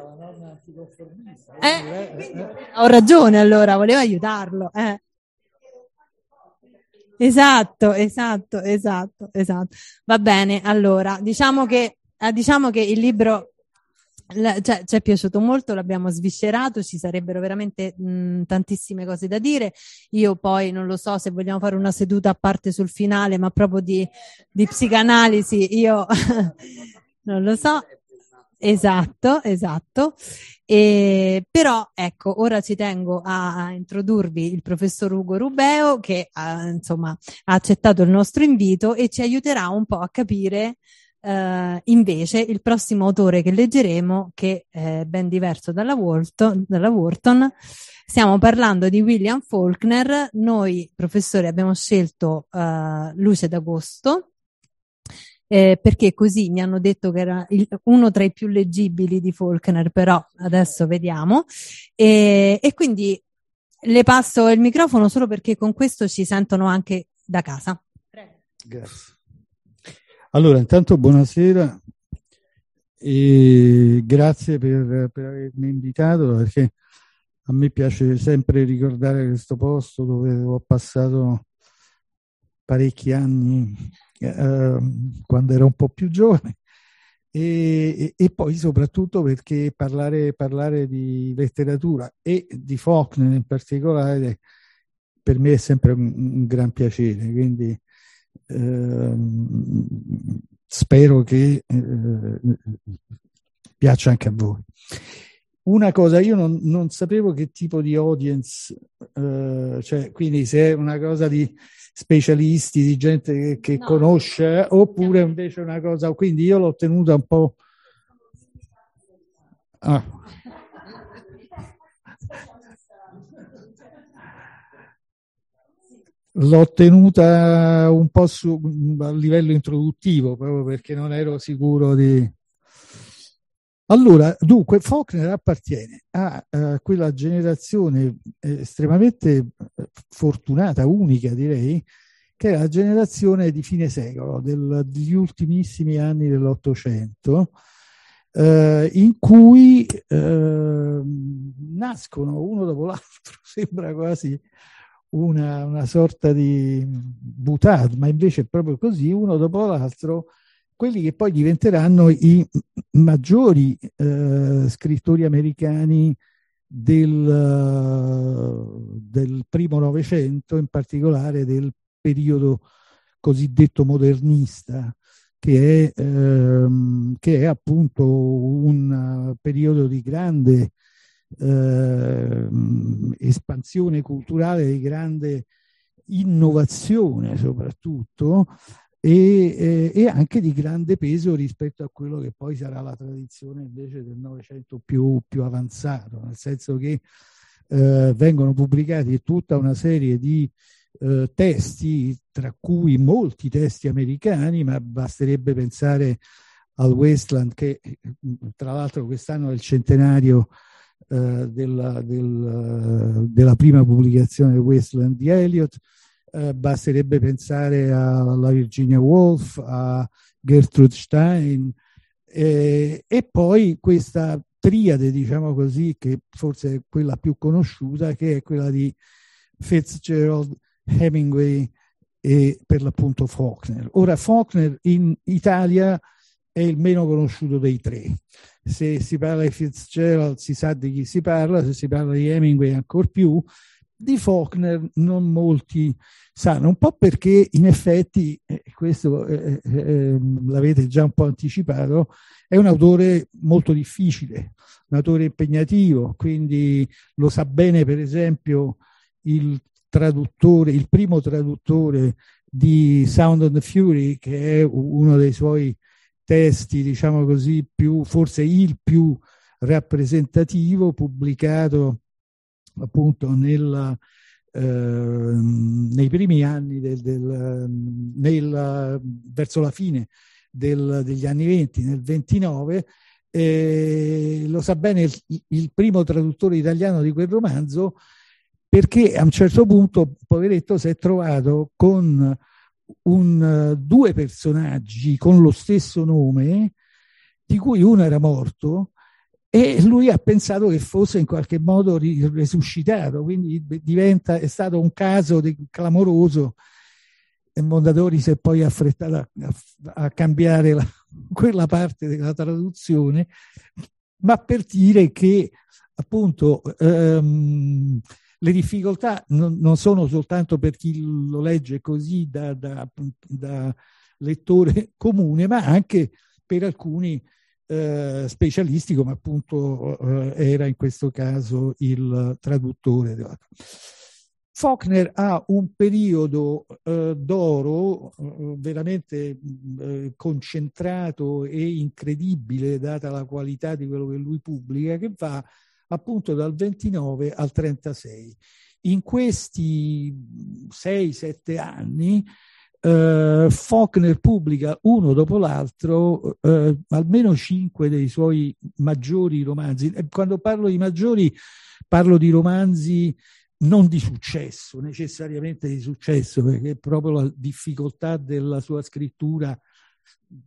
ho ragione allora, volevo aiutarlo. Eh. Esatto, esatto, esatto, esatto. Va bene, allora, diciamo che Ah, diciamo che il libro la, cioè, ci è piaciuto molto, l'abbiamo sviscerato, ci sarebbero veramente mh, tantissime cose da dire. Io poi non lo so se vogliamo fare una seduta a parte sul finale, ma proprio di, di psicanalisi, io non lo so. Esatto, esatto. E, però ecco, ora ci tengo a, a, introdurvi il professor Ugo Rubeo che ha, insomma, ha accettato il nostro invito e ci aiuterà un po' a capire Uh, invece il prossimo autore che leggeremo, che è ben diverso dalla Wharton, dalla Wharton, stiamo parlando di William Faulkner. Noi, professori, abbiamo scelto uh, Luce d'agosto, eh, perché così mi hanno detto che era il, uno tra i più leggibili di Faulkner, però adesso vediamo. E, e quindi le passo il microfono solo perché con questo ci sentono anche da casa. Prego. Grazie. Allora, intanto buonasera e grazie per, per, avermi invitato perché a me piace sempre ricordare questo posto dove ho passato parecchi anni eh, quando ero un po' più giovane. E, e, poi soprattutto perché parlare, parlare, di letteratura e di Faulkner in particolare per me è sempre un, un gran piacere quindi Ehm, spero che eh, piaccia anche a voi. Una cosa, io non, non sapevo che tipo di audience, eh, cioè, quindi se è una cosa di specialisti, di gente che, che no. conosce, oppure invece una cosa, quindi io l'ho tenuta un po'... Ah. L'ho tenuta un po' su, a livello introduttivo, proprio perché non ero sicuro di... Allora, dunque, Faulkner appartiene a, a quella generazione estremamente eh, fortunata, unica direi, che è la generazione di fine secolo, del, degli ultimissimi anni dell'Ottocento, eh, in cui eh, nascono uno dopo l'altro, sembra quasi una, una sorta di butad, ma invece è proprio così, uno dopo l'altro, quelli che poi diventeranno i maggiori eh, scrittori americani del, del primo Novecento, in particolare del periodo cosiddetto modernista, che è, ehm, che è appunto un periodo di grande eh, espansione culturale, di grande innovazione soprattutto e, e, anche di grande peso rispetto a quello che poi sarà la tradizione invece del Novecento più, più avanzato, nel senso che eh, vengono pubblicati tutta una serie di eh, testi, tra cui molti testi americani, ma basterebbe pensare al Westland che tra l'altro quest'anno è il centenario eh, della, del, della, prima pubblicazione del Westland di Eliot, eh, basterebbe pensare alla Virginia Woolf, a Gertrude Stein eh, e poi questa triade, diciamo così, che forse è quella più conosciuta, che è quella di Fitzgerald, Hemingway e per l'appunto Faulkner. Ora Faulkner in Italia è il meno conosciuto dei tre. Se si parla di Fitzgerald si sa di chi si parla, se si parla di Hemingway ancora più, di Faulkner non molti sanno, un po' perché in effetti, eh, questo eh, eh, ehm, l'avete già un po' anticipato, è un autore molto difficile, un autore impegnativo, quindi lo sa bene per esempio il traduttore, il primo traduttore di Sound the Fury, che è uno dei suoi testi, diciamo così, più, forse il più rappresentativo, pubblicato appunto nella, eh, nei primi anni del, del, nel, verso la fine del, degli anni 20, nel 29, eh, lo sa bene il, il, primo traduttore italiano di quel romanzo, perché a un certo punto, poveretto, si è trovato con un, due personaggi con lo stesso nome, di cui uno era morto e lui ha pensato che fosse in qualche modo risuscitato, quindi diventa, è stato un caso di, clamoroso e Mondadori si è poi affrettato a, a, a cambiare la, quella parte della traduzione, ma per dire che appunto ehm, le difficoltà non, non, sono soltanto per chi lo legge così da, da, da lettore comune, ma anche per alcuni eh, specialisti come appunto eh, era in questo caso il traduttore. Faulkner ha un periodo eh, d'oro eh, veramente eh, concentrato e incredibile data la qualità di quello che lui pubblica che va appunto dal 29 al 36. In questi 6-7 anni eh, Faulkner pubblica uno dopo l'altro eh, almeno cinque dei suoi maggiori romanzi. Quando parlo di maggiori parlo di romanzi non di successo, necessariamente di successo, perché proprio la difficoltà della sua scrittura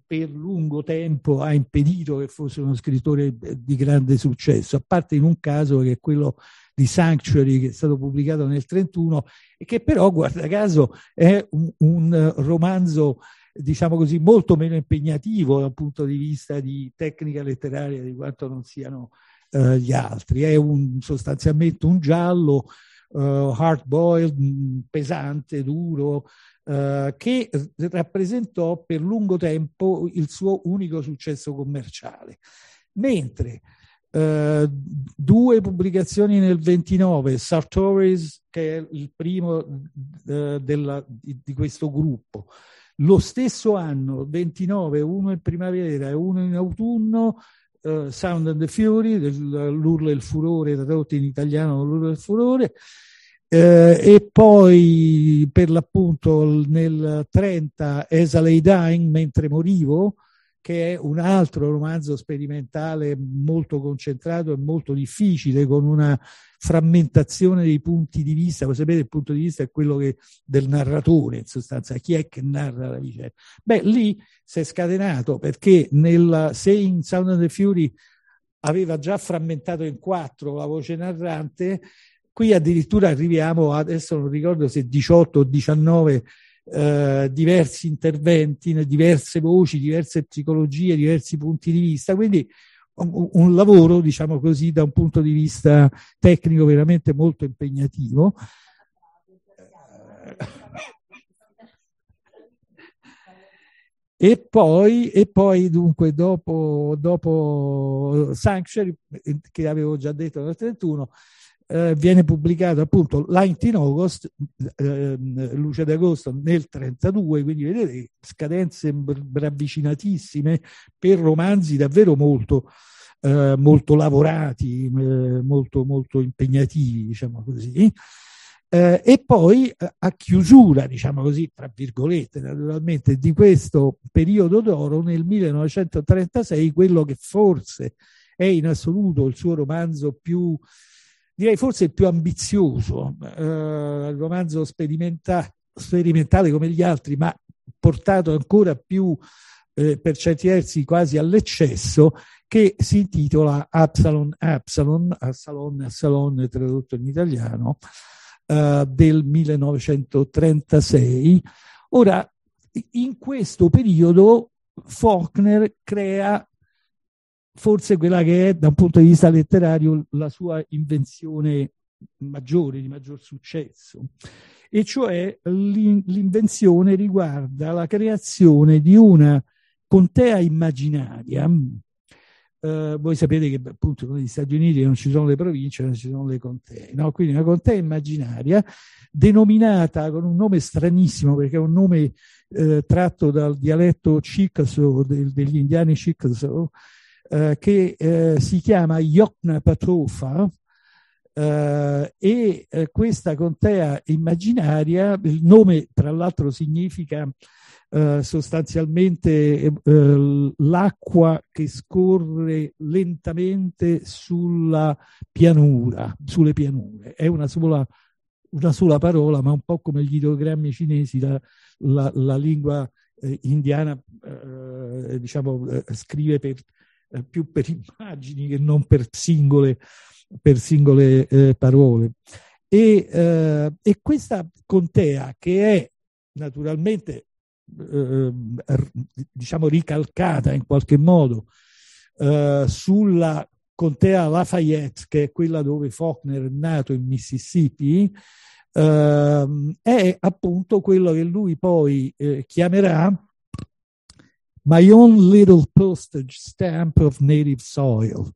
per lungo tempo ha impedito che fosse uno scrittore di grande successo, a parte in un caso che è quello di Sanctuary che è stato pubblicato nel 1931 e che però, guarda caso, è un, un romanzo diciamo così, molto meno impegnativo dal punto di vista di tecnica letteraria di quanto non siano uh, gli altri. È un, sostanzialmente un giallo uh, hard boiled, mm, pesante, duro, uh, che rappresentò per lungo tempo il suo unico successo commerciale. Mentre Uh, due pubblicazioni nel 29, Sartoris, che è il primo uh, della, di, di, questo gruppo. Lo stesso anno, 29, uno in primavera e uno in autunno, uh, Sound and the Fury, l'urlo e il furore, tradotto in italiano l'urlo e il furore. e poi per l'appunto nel 30 As I Lay Dying, mentre morivo, che è un altro romanzo sperimentale molto concentrato e molto difficile, con una frammentazione dei punti di vista. Voi sapete, il punto di vista è quello che, del narratore, in sostanza, chi è che narra la vicenda. Beh, lì si è scatenato perché nel, se in Sound of the Fury aveva già frammentato in quattro la voce narrante, qui addirittura arriviamo, adesso non ricordo se 18 o 19 eh, diversi interventi, diverse voci, diverse psicologie, diversi punti di vista. Quindi un, un, lavoro, diciamo così, da un punto di vista tecnico veramente molto impegnativo. E poi, e poi dunque, dopo, dopo Sanctuary, che avevo già detto nel 31, eh, viene pubblicato appunto Light in August, eh, Luce d'agosto nel 32, quindi vedete scadenze ravvicinatissime per romanzi davvero molto, eh, molto lavorati, eh, molto, molto impegnativi, diciamo così. Eh, e poi eh, a chiusura, diciamo così, tra virgolette, naturalmente, di questo periodo d'oro nel 1936, quello che forse è in assoluto il suo romanzo più direi forse il più ambizioso, eh, romanzo sperimenta- sperimentale come gli altri, ma portato ancora più eh, per certi versi quasi all'eccesso, che si intitola Absalon Absalon, Absalon Absalon tradotto in italiano, eh, del 1936. Ora, in questo periodo Faulkner crea forse quella che è da un punto di vista letterario la sua invenzione maggiore, di maggior successo, e cioè l'invenzione riguarda la creazione di una contea immaginaria. Uh, voi sapete che appunto negli Stati Uniti non ci sono le province, non ci sono le contee, no? quindi una contea immaginaria denominata con un nome stranissimo perché è un nome eh, tratto dal dialetto Chickasaw, del, degli indiani Chickasaw, eh, che eh, si chiama Yokna Patofa eh, e eh, questa contea immaginaria, il nome tra l'altro significa eh, sostanzialmente l'acqua che scorre lentamente sulla pianura, sulle pianure, è una sola una sola parola, ma un po' come gli ideogrammi cinesi, la, la, la lingua eh, indiana eh, diciamo, eh, scrive per eh, più per immagini che non per singole, per singole eh, parole. E, eh, e, questa contea che è naturalmente eh, diciamo ricalcata in qualche modo eh, sulla contea Lafayette, che è quella dove Faulkner è nato in Mississippi, ehm, è appunto quello che lui poi chiamerà My own little postage stamp of native soil,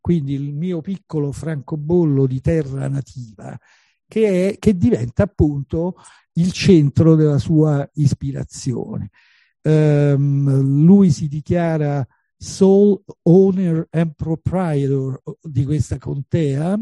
quindi il mio piccolo francobollo di terra nativa, che, è, che diventa appunto il centro della sua ispirazione. Um, lui si dichiara sole owner and proprietor di questa contea,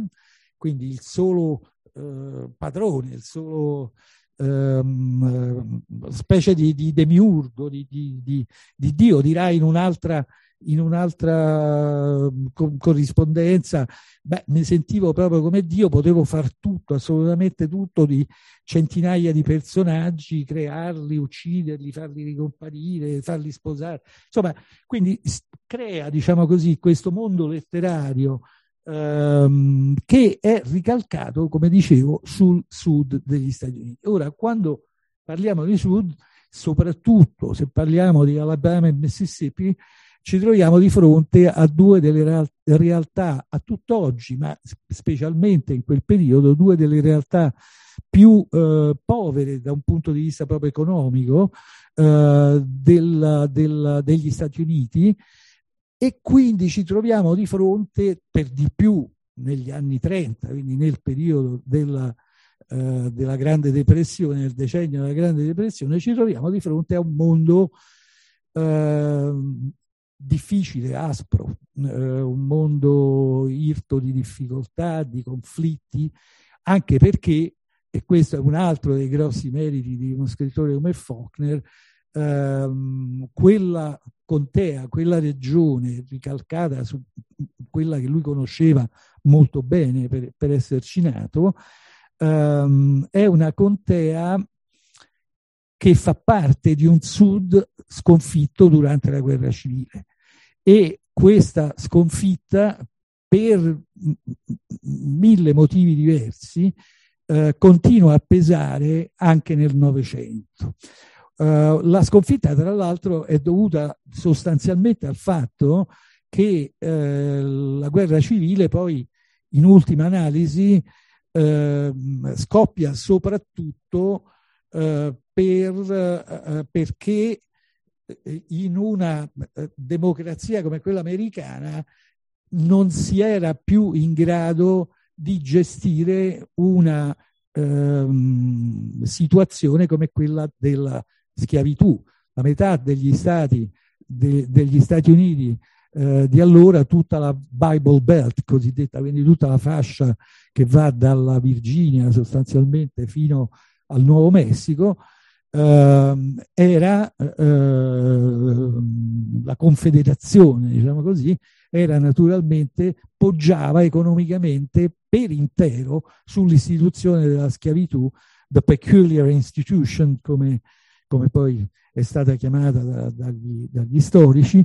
quindi il solo uh, padrone, il solo ehm, specie di, di demiurgo, di, di, di, Dio, dirà in un'altra, in un'altra co- corrispondenza, beh, mi sentivo proprio come Dio, potevo far tutto, assolutamente tutto di centinaia di personaggi, crearli, ucciderli, farli ricomparire, farli sposare. Insomma, quindi crea, diciamo così, questo mondo letterario ehm, che è ricalcato, come dicevo, sul sud degli Stati Uniti. Ora, quando parliamo di sud, soprattutto se parliamo di Alabama e Mississippi, ci troviamo di fronte a due delle real- realtà a tutt'oggi, ma specialmente in quel periodo, due delle realtà più eh, povere da un punto di vista proprio economico eh, del, del, degli Stati Uniti e quindi ci troviamo di fronte per di più negli anni 30, quindi nel periodo della, eh, della Grande Depressione, nel decennio della Grande Depressione, ci troviamo di fronte a un mondo eh, difficile, aspro, eh, un mondo irto di difficoltà, di conflitti, anche perché, e questo è un altro dei grossi meriti di uno scrittore come Faulkner, ehm, quella contea, quella regione ricalcata su quella che lui conosceva molto bene per, per esserci nato, ehm, è una contea che fa parte di un sud sconfitto durante la guerra civile e questa sconfitta per mille motivi diversi eh, continua a pesare anche nel Novecento. Uh, la sconfitta, tra l'altro, è dovuta sostanzialmente al fatto che eh, la guerra civile poi in ultima analisi eh, scoppia soprattutto eh, per, eh, perché eh, in una eh, democrazia come quella americana non si era più in grado di gestire una ehm, situazione come quella della schiavitù. La metà degli stati, de, degli Stati Uniti eh, di allora, tutta la Bible Belt cosiddetta, quindi tutta la fascia che va dalla Virginia sostanzialmente fino al Nuovo Messico, Uh, era uh, la confederazione, diciamo così, era naturalmente, poggiava economicamente per intero sull'istituzione della schiavitù, the peculiar institution, come, come poi è stata chiamata da, dagli, dagli, storici,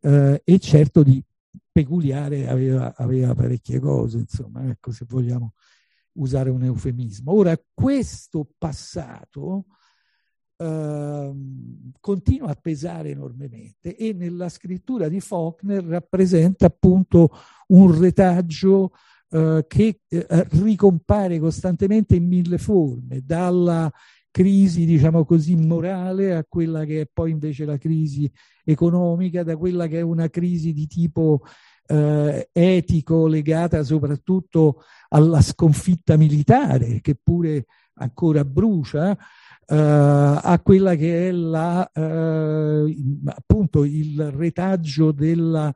uh, e certo di peculiare aveva, aveva parecchie cose, insomma, ecco se vogliamo usare un eufemismo. Ora, questo passato eh, continua a pesare enormemente e nella scrittura di Faulkner rappresenta appunto un retaggio eh, che eh, ricompare costantemente in mille forme, dalla crisi, diciamo così, morale a quella che è poi invece la crisi economica, da quella che è una crisi di tipo eh, etico legata soprattutto alla sconfitta militare, che pure ancora brucia, eh, a quella che è la, eh, appunto il retaggio della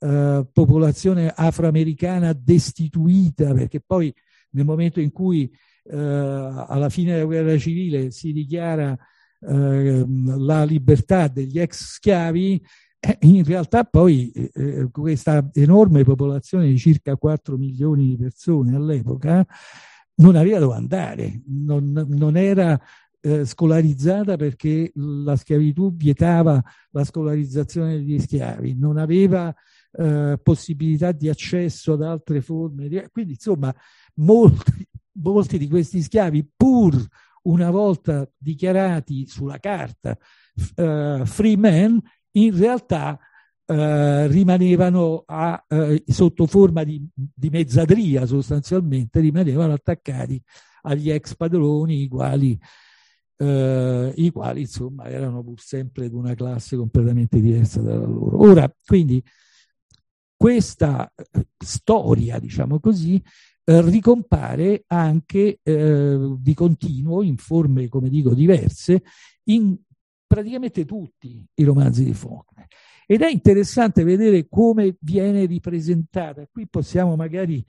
eh, popolazione afroamericana destituita, perché poi nel momento in cui eh, alla fine della guerra civile si dichiara eh, la libertà degli ex schiavi, eh, in realtà poi questa enorme popolazione di circa 4 milioni di persone all'epoca non aveva dove andare, non, non era eh, scolarizzata perché la schiavitù vietava la scolarizzazione degli schiavi, non aveva eh, possibilità di accesso ad altre forme. Di... Quindi, insomma, molti, molti di questi schiavi, pur una volta dichiarati sulla carta uh, free men, in realtà uh, rimanevano a, uh, sotto forma di, di, mezzadria sostanzialmente, rimanevano attaccati agli ex padroni, i quali i quali insomma erano pur sempre di una classe completamente diversa dalla loro. Ora, quindi, questa storia, diciamo così, eh, ricompare anche eh, di continuo in forme, come dico, diverse in praticamente tutti i romanzi di Faulkner. Ed è interessante vedere come viene ripresentata. Qui possiamo magari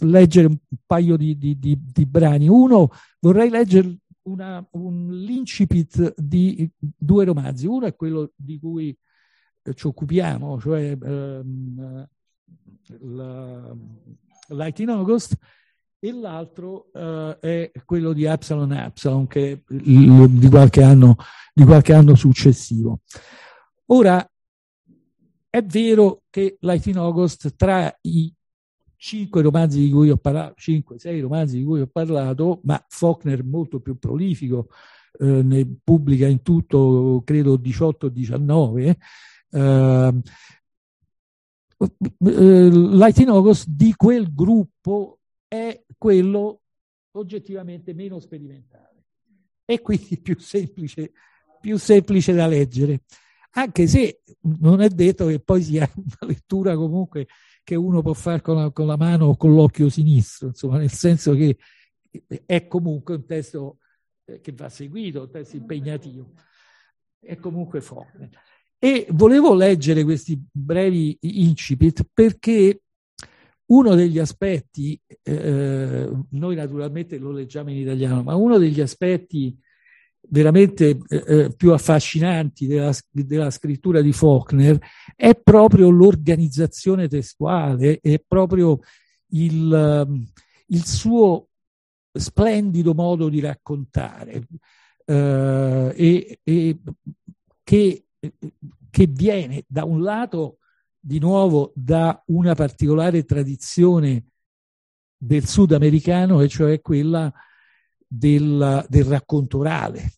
leggere un paio di, di, di, di brani. Uno, vorrei leggere una, un, l'incipit di due romanzi. Uno è quello di cui eh, ci occupiamo, cioè ehm, la, Light in August, e l'altro eh, è quello di Absalon Absalon, che di qualche anno, di qualche anno successivo. Ora, è vero che Light in August tra i cinque romanzi di cui ho parlato, cinque, sei romanzi di cui ho parlato, ma Faulkner molto più prolifico, eh, ne pubblica in tutto credo 18-19. Eh, eh, August di quel gruppo è quello oggettivamente meno sperimentale. E quindi più semplice, più semplice da leggere. Anche se non è detto che poi sia una lettura comunque che uno può fare con la, con la mano o con l'occhio sinistro, insomma, nel senso che è comunque un testo eh, che va seguito, un testo impegnativo, è comunque forte. E volevo leggere questi brevi incipit perché uno degli aspetti, eh, noi naturalmente lo leggiamo in italiano, ma uno degli aspetti veramente eh, eh, più affascinanti della, della, scrittura di Faulkner è proprio l'organizzazione testuale, è proprio il, ehm, il suo splendido modo di raccontare eh, e, e che, che viene da un lato di nuovo da una particolare tradizione del sudamericano, e cioè quella del, del racconto orale.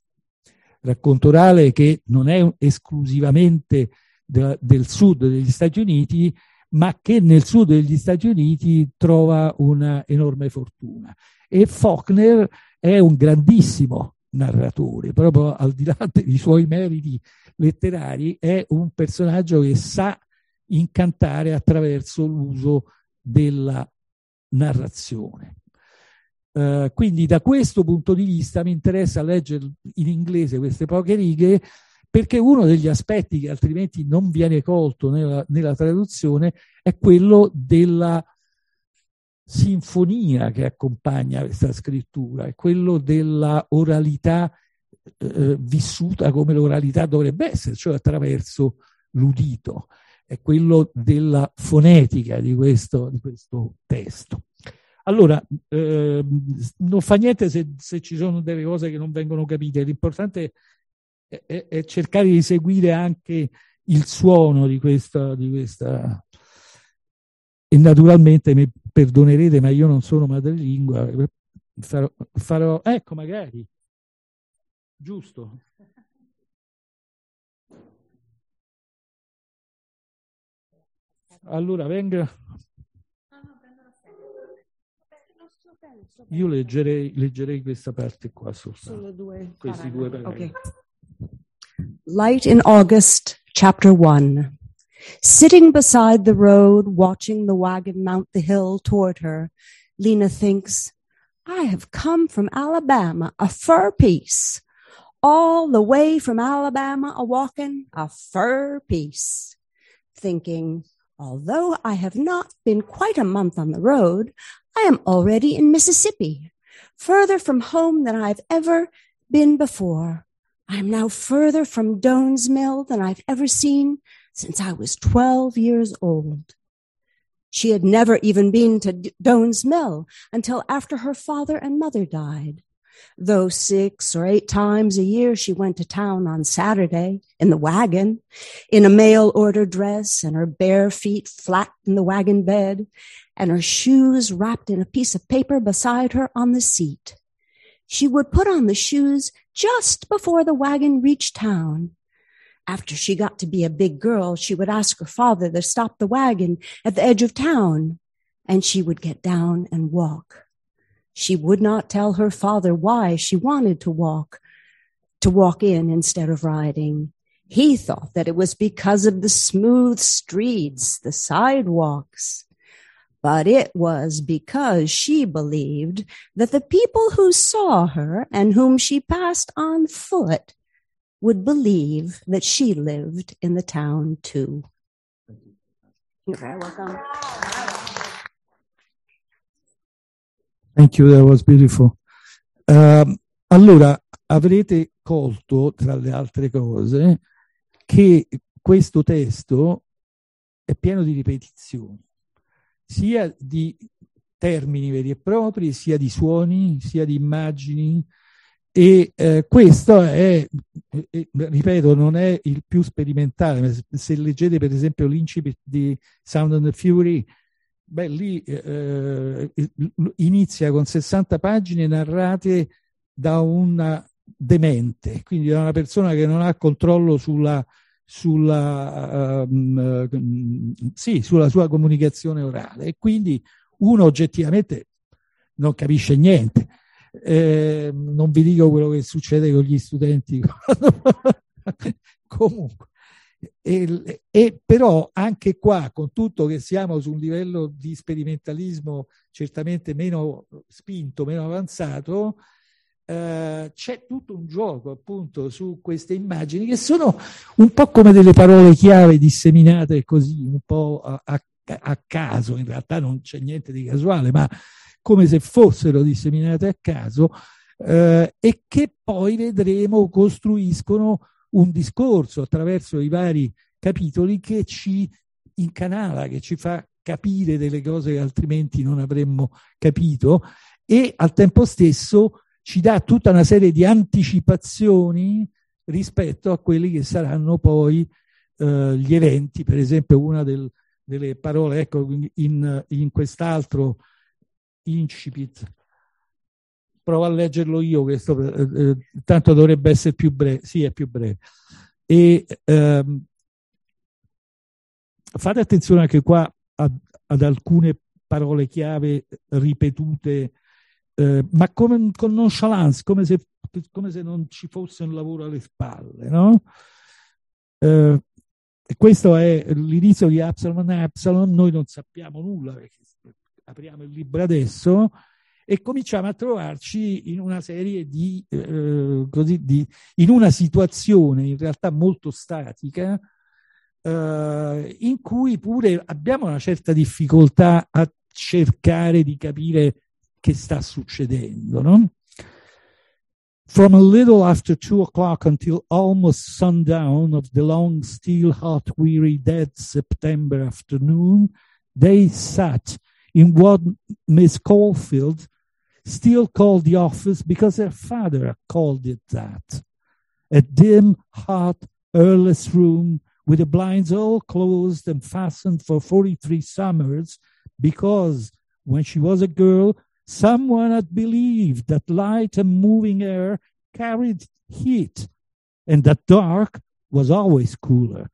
Racconto orale che non è esclusivamente de, del sud degli Stati Uniti, ma che nel sud degli Stati Uniti trova una enorme fortuna. E Faulkner è un grandissimo narratore, proprio al di là dei suoi meriti letterari, è un personaggio che sa incantare attraverso l'uso della narrazione. Uh, quindi da questo punto di vista mi interessa leggere in inglese queste poche righe perché uno degli aspetti che altrimenti non viene colto nella, nella traduzione è quello della sinfonia che accompagna questa scrittura, è quello della oralità eh, vissuta come l'oralità dovrebbe essere, cioè attraverso l'udito, è quello della fonetica di questo, di questo testo. Allora, eh, non fa niente se, se, ci sono delle cose che non vengono capite, l'importante è, è, è cercare di seguire anche il suono di questa, di questa, e naturalmente mi perdonerete, ma io non sono madrelingua, farò, farò ecco magari, giusto. Allora venga. Io leggerei, leggerei questa parte qua soltanto. Due Questi due paragrafi. Okay. Light in August, chapter 1. Sitting beside the road, watching the wagon mount the hill toward her, Lena thinks, I have come from Alabama, a fur piece. All the way from Alabama a walking, a fur piece. Thinking, although I have not been quite a month on the road, I am already in Mississippi, further from home than I've ever been before. I am now further from Doan's Mill than I've ever seen since I was 12 years old. She had never even been to Doan's Mill until after her father and mother died. Though six or eight times a year she went to town on Saturday in the wagon, in a mail order dress and her bare feet flat in the wagon bed and her shoes wrapped in a piece of paper beside her on the seat. She would put on the shoes just before the wagon reached town. After she got to be a big girl, she would ask her father to stop the wagon at the edge of town, and she would get down and walk. She would not tell her father why she wanted to walk, to walk in instead of riding. He thought that it was because of the smooth streets, the sidewalks but it was because she believed that the people who saw her and whom she passed on foot would believe that she lived in the town too. Okay, welcome. Thank you, that was beautiful. Um, allora, avrete colto, tra le altre cose, che questo testo è pieno di ripetizioni sia di termini veri e propri, sia di suoni, sia di immagini. E eh, questo è, eh, ripeto, non è il più sperimentale. Se leggete per esempio l'incipit di Sound and the Fury, beh, lì eh, inizia con 60 pagine narrate da una demente, quindi da una persona che non ha controllo sulla, sulla, um, sì, sulla sua comunicazione orale e quindi uno oggettivamente non capisce niente. Eh, non vi dico quello che succede con gli studenti comunque. E, e, però anche qua con tutto che siamo su un livello di sperimentalismo certamente meno spinto meno avanzato eh, c'è tutto un gioco appunto su queste immagini che sono un po' come delle parole chiave disseminate così, un po' a, a, a caso, in realtà non c'è niente di casuale, ma come se fossero disseminate a caso eh, e che poi vedremo costruiscono un discorso attraverso i vari capitoli che ci incanala, che ci fa capire delle cose che altrimenti non avremmo capito e al tempo stesso ci dà tutta una serie di anticipazioni rispetto a quelli che saranno poi eh, gli eventi, per esempio una del, delle parole, ecco, in, in quest'altro incipit, provo a leggerlo io, questo, eh, eh, tanto dovrebbe essere più breve, sì è più breve. E, ehm, fate attenzione anche qua ad, ad alcune parole chiave ripetute, eh, ma come, con nonchalance, come se, come se, non ci fosse un lavoro alle spalle, no? Eh, questo è l'inizio di Absalom Absalom, noi non sappiamo nulla perché apriamo il libro adesso e cominciamo a trovarci in una serie di, eh, così, di in una situazione in realtà molto statica eh, in cui pure abbiamo una certa difficoltà a cercare di capire che sta succedendo, no? From a little after two o'clock until almost sundown of the long, still, hot, weary, dead September afternoon, they sat in what Miss Caulfield still called the office because her father called it that. A dim, hot, airless room with the blinds all closed and fastened for 43 summers because when she was a girl, someone had believed that light and moving air carried heat and that dark was always cooler,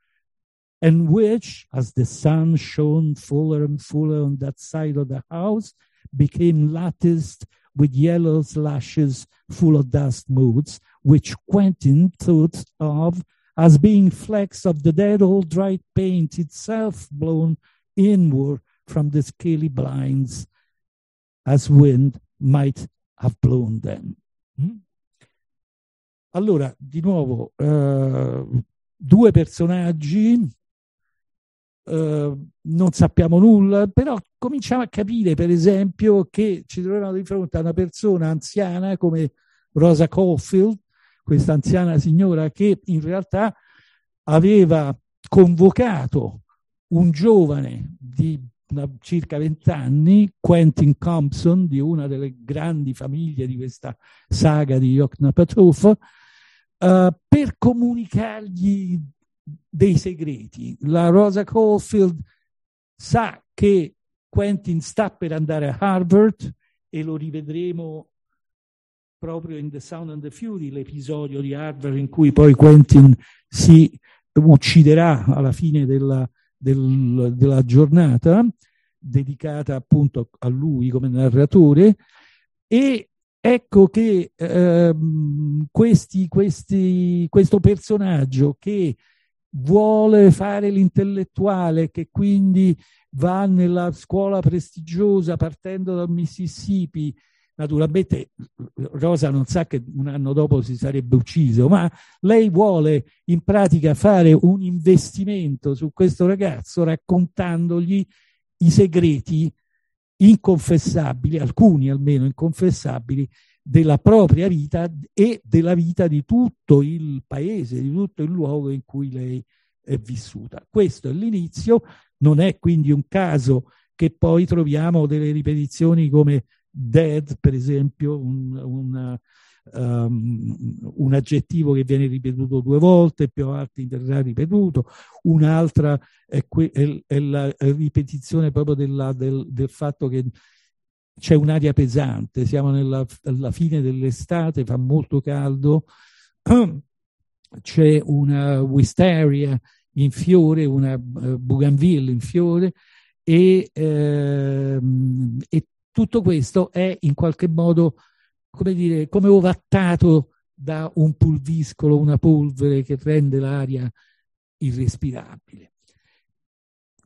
and which, as the sun shone fuller and fuller on that side of the house, became latticed with yellow slashes full of dust motes, which Quentin thought of as being flecks of the dead old dried paint itself blown inward from the scaly blinds as wind might have blown them. Mm? Allora, di nuovo, eh, due personaggi, eh, non sappiamo nulla, però cominciamo a capire, per esempio, che ci troviamo di fronte a una persona anziana come Rosa Caulfield, questa anziana signora che in realtà aveva convocato un giovane di circa vent'anni, Quentin Compson, di una delle grandi famiglie di questa saga di Yoknapatuf, uh, per comunicargli dei segreti. La Rosa Caulfield sa che Quentin sta per andare a Harvard e lo rivedremo proprio in The Sound and the Fury, l'episodio di Harvard in cui poi Quentin si ucciderà alla fine della, del, della giornata dedicata appunto a lui come narratore e ecco che ehm, questi, questi, questo personaggio che vuole fare l'intellettuale, che quindi va nella scuola prestigiosa partendo dal Mississippi, naturalmente Rosa non sa che un anno dopo si sarebbe ucciso, ma lei vuole in pratica fare un investimento su questo ragazzo raccontandogli i segreti inconfessabili, alcuni almeno inconfessabili, della propria vita e della vita di tutto il paese, di tutto il luogo in cui lei è vissuta. Questo è l'inizio, non è quindi un caso che poi troviamo delle ripetizioni come dead, per esempio, un, un, um, un, aggettivo che viene ripetuto due volte, più avanti verrà ripetuto, un'altra è, que- è, è la ripetizione proprio della, del, del fatto che c'è un'aria pesante, siamo nella, alla fine dell'estate, fa molto caldo, c'è una wisteria in fiore, una uh, bougainville in fiore e, ehm, e tutto questo è in qualche modo, come dire, come ovattato da un pulviscolo, una polvere che rende l'aria irrespirabile.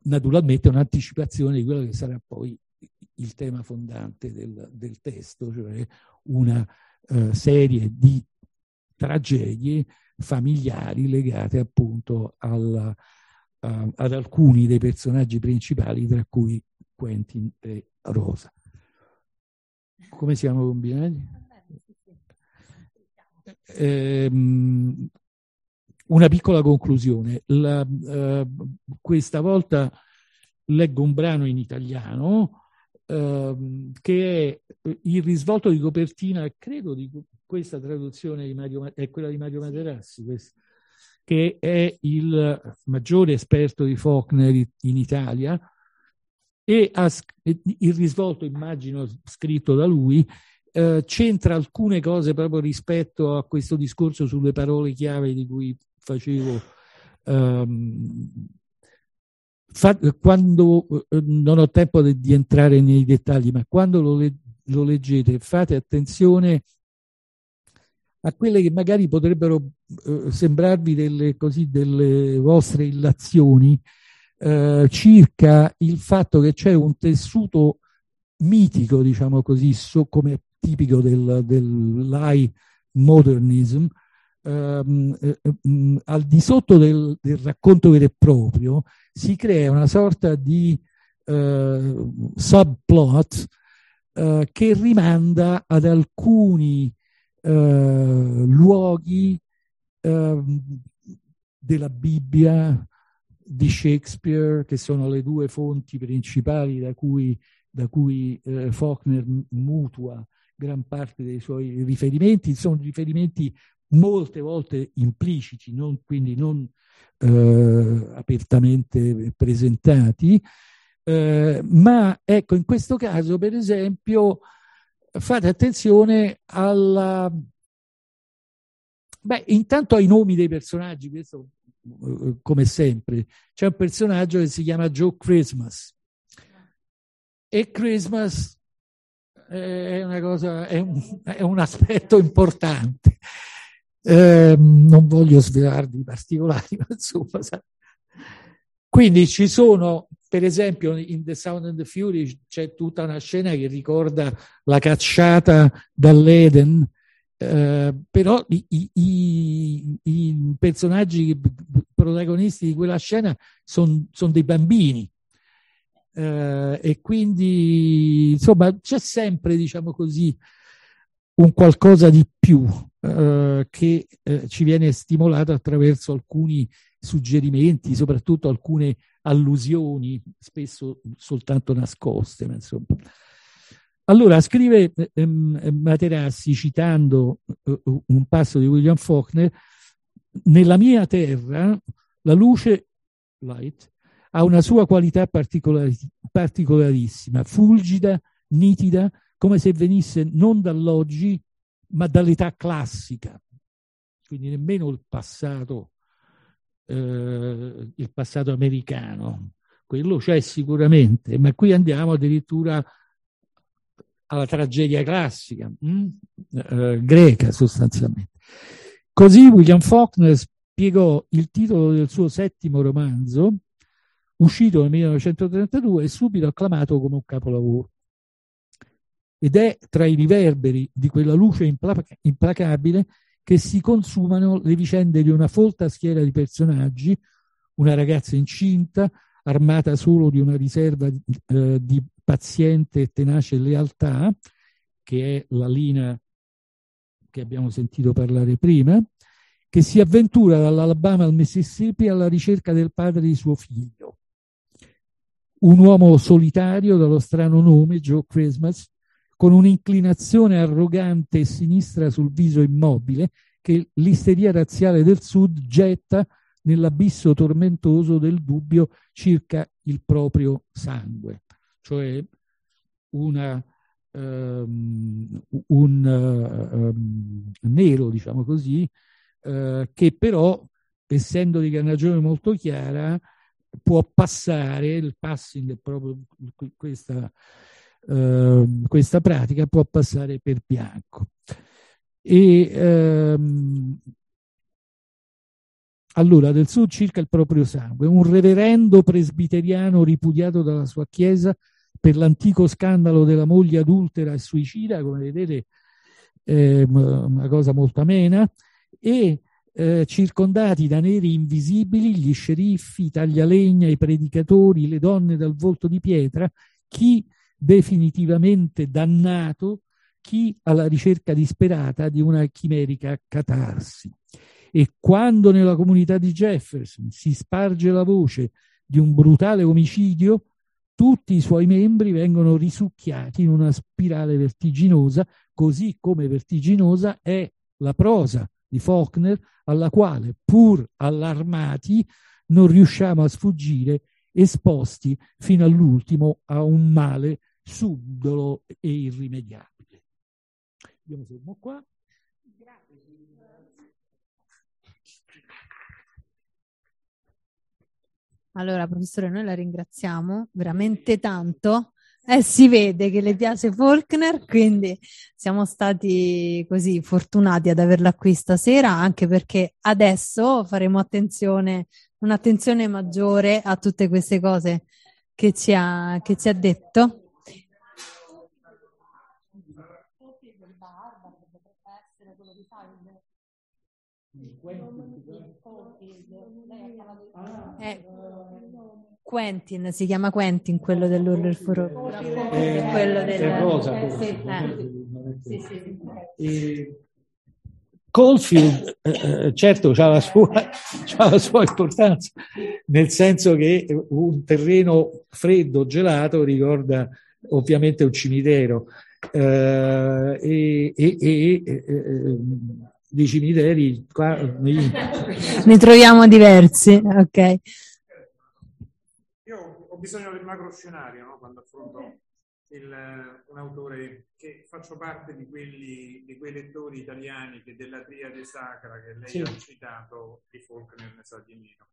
Naturalmente è un'anticipazione di quello che sarà poi il tema fondante del, del testo, cioè una uh, serie di tragedie familiari legate appunto alla, uh, ad alcuni dei personaggi principali, tra cui Quentin e Rosa. Come siamo combinati? Eh, una piccola conclusione. La, uh, questa volta leggo un brano in italiano uh, che è il risvolto di copertina, credo di questa traduzione di Mario, è quella di Mario Materassi, questa, che è il maggiore esperto di Faulkner in Italia e ha, il risvolto, immagino, scritto da lui, eh, c'entra alcune cose proprio rispetto a questo discorso sulle parole chiave di cui facevo, um, quando eh, non ho tempo di, entrare nei dettagli, ma quando lo, lo leggete fate attenzione a quelle che magari potrebbero eh, sembrarvi delle, così, delle vostre illazioni eh, circa il fatto che c'è un tessuto mitico, diciamo così, so, come tipico del, dell'high modernism, ehm, eh, mm, al di sotto del, del, racconto vero e proprio si crea una sorta di eh, subplot eh, che rimanda ad alcuni eh, luoghi ehm, della Bibbia, di Shakespeare, che sono le due fonti principali da cui, da cui eh, Faulkner mutua gran parte dei suoi riferimenti, sono riferimenti molte volte impliciti, non, quindi non eh, apertamente presentati, eh, ma ecco, in questo caso, per esempio, fate attenzione alla... Beh, intanto ai nomi dei personaggi, questo eh, come sempre. C'è un personaggio che si chiama Joe Christmas e Christmas è, una cosa, è, un, è un aspetto importante. Eh, non voglio svelarvi i particolari, ma insomma. Quindi ci sono, per esempio, in The Sound and the Fury c'è tutta una scena che ricorda la cacciata dall'Eden, eh, però i, i, i, personaggi protagonisti di quella scena sono son dei bambini. Eh, e quindi insomma c'è sempre diciamo così un qualcosa di più eh, che eh, ci viene stimolato attraverso alcuni suggerimenti, soprattutto alcune allusioni, spesso soltanto nascoste. Ma insomma. Allora, scrive ehm, Materassi, citando eh, un passo di William Faulkner, nella mia terra la luce, light, ha una sua qualità particolari, particolarissima, fulgida, nitida, come se venisse non dall'oggi, ma dall'età classica. Quindi nemmeno il passato, eh, il passato americano. Quello c'è sicuramente, ma qui andiamo addirittura alla tragedia classica? Mm? Eh, greca sostanzialmente. Così William Faulkner spiegò il titolo del suo settimo romanzo, uscito nel 1932 e subito acclamato come un capolavoro ed è tra i riverberi di quella luce implacabile che si consumano le vicende di una folta schiera di personaggi, una ragazza incinta, armata solo di una riserva eh, di paziente e tenace lealtà, che è la linea che abbiamo sentito parlare prima, che si avventura dall'Alabama al Mississippi alla ricerca del padre di suo figlio. Un uomo solitario dallo strano nome, Joe Christmas, con un'inclinazione arrogante e sinistra sul viso immobile che l'isteria razziale del Sud getta nell'abisso tormentoso del dubbio circa il proprio sangue, cioè una, um, un um, nero, diciamo così, uh, che però, essendo di carnagione molto chiara, può passare, il passing è proprio questa Ehm, questa pratica può passare per bianco. E, ehm, allora, del sud circa il proprio sangue, un reverendo presbiteriano ripudiato dalla sua chiesa per l'antico scandalo della moglie adultera e suicida, come vedete, è una cosa molto amena, e eh, circondati da neri invisibili, gli sceriffi, i taglialegna, i predicatori, le donne dal volto di pietra, chi definitivamente dannato chi alla ricerca disperata di una chimerica catarsi. E quando nella comunità di Jefferson si sparge la voce di un brutale omicidio, tutti i suoi membri vengono risucchiati in una spirale vertiginosa, così come vertiginosa è la prosa di Faulkner, alla quale, pur allarmati, non riusciamo a sfuggire, esposti fino all'ultimo a un male subdolo e irrimediabile. Io mi fermo qua. Allora, professore, noi la ringraziamo veramente tanto. Eh, si vede che le piace Faulkner, quindi siamo stati così fortunati ad averla qui stasera, anche perché adesso faremo attenzione, un'attenzione maggiore a tutte queste cose che ci ha, che ci ha detto. Eh, Quentin, si chiama Quentin quello dell'Urlo del Furore. Eh, quello del... rosa, eh, sì, eh. Sì, sì, sì. E Caulfield, eh, eh, certo, ha la, sua, c'ha la sua importanza, nel senso che un terreno freddo, gelato, ricorda ovviamente un cimitero. Eh, e, e, e di cimiteri qua ne troviamo diversi, ok. Io ho bisogno del macro scenario no? quando affronto il, un autore che faccio parte di, quelli, di quei lettori italiani che della triade sacra che lei Sì. ha citato di Faulkner ne sa di meno.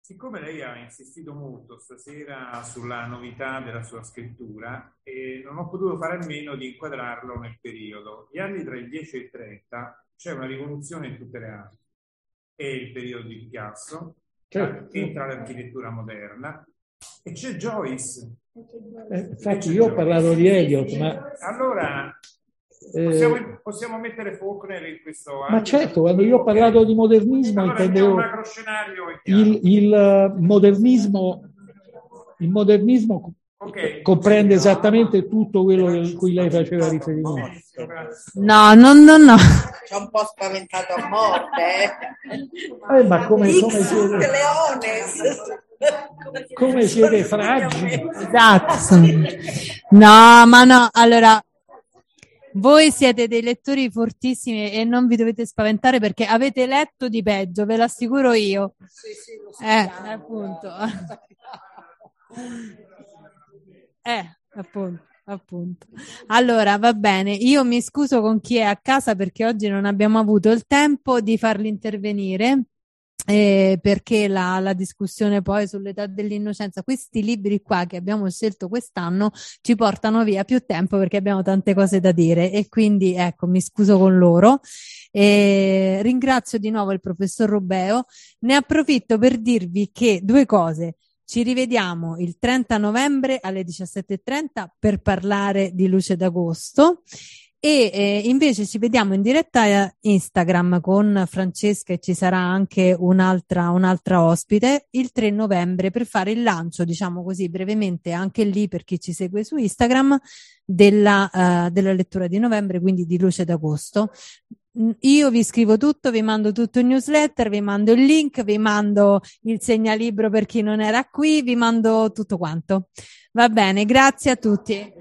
Siccome lei ha insistito molto stasera sulla novità della sua scrittura, e non ho potuto fare a meno di inquadrarlo nel periodo. Gli anni tra il 10 e il 30 c'è una rivoluzione in tutte le arti. È il periodo di Picasso, Certo. entra l'architettura moderna e c'è Joyce. Eh, infatti io ho parlato di Eliot, ma, Allora, eh, possiamo, possiamo mettere Faulkner in questo ma ambito? certo, quando io ho parlato di modernismo Allora, intendevo il, il eh, modernismo, il modernismo Ok. comprende esattamente tutto quello a cui lei faceva riferimento. No, no, no, no. Ci ha un po' spaventato a morte. Eh, ma come, come siete, Leones. come siete fragili? Esatto. No, ma no, allora voi siete dei lettori fortissimi e non vi dovete spaventare perché avete letto di peggio, ve lo assicuro io. Eh, appunto. Eh, appunto, appunto. Allora, va bene, io mi scuso con chi è a casa perché oggi non abbiamo avuto il tempo di farli intervenire. eh, perché la, la discussione poi sull'età dell'innocenza, questi libri qua che abbiamo scelto quest'anno ci portano via più tempo perché abbiamo tante cose da dire e quindi ecco mi scuso con loro. E ringrazio di nuovo il professor Rubeo. Ne approfitto per dirvi che due cose. Ci rivediamo il 30 novembre alle 17.30 per parlare di Luce d'Agosto e eh, invece ci vediamo in diretta Instagram con Francesca e ci sarà anche un'altra, un'altra ospite il 3 novembre per fare il lancio, diciamo così brevemente, anche lì per chi ci segue su Instagram, della, eh, della lettura di novembre, quindi di Luce d'Agosto. Io vi scrivo tutto, vi mando tutto in newsletter, vi mando il link, vi mando il segnalibro per chi non era qui, vi mando tutto quanto. Va bene, grazie a tutti.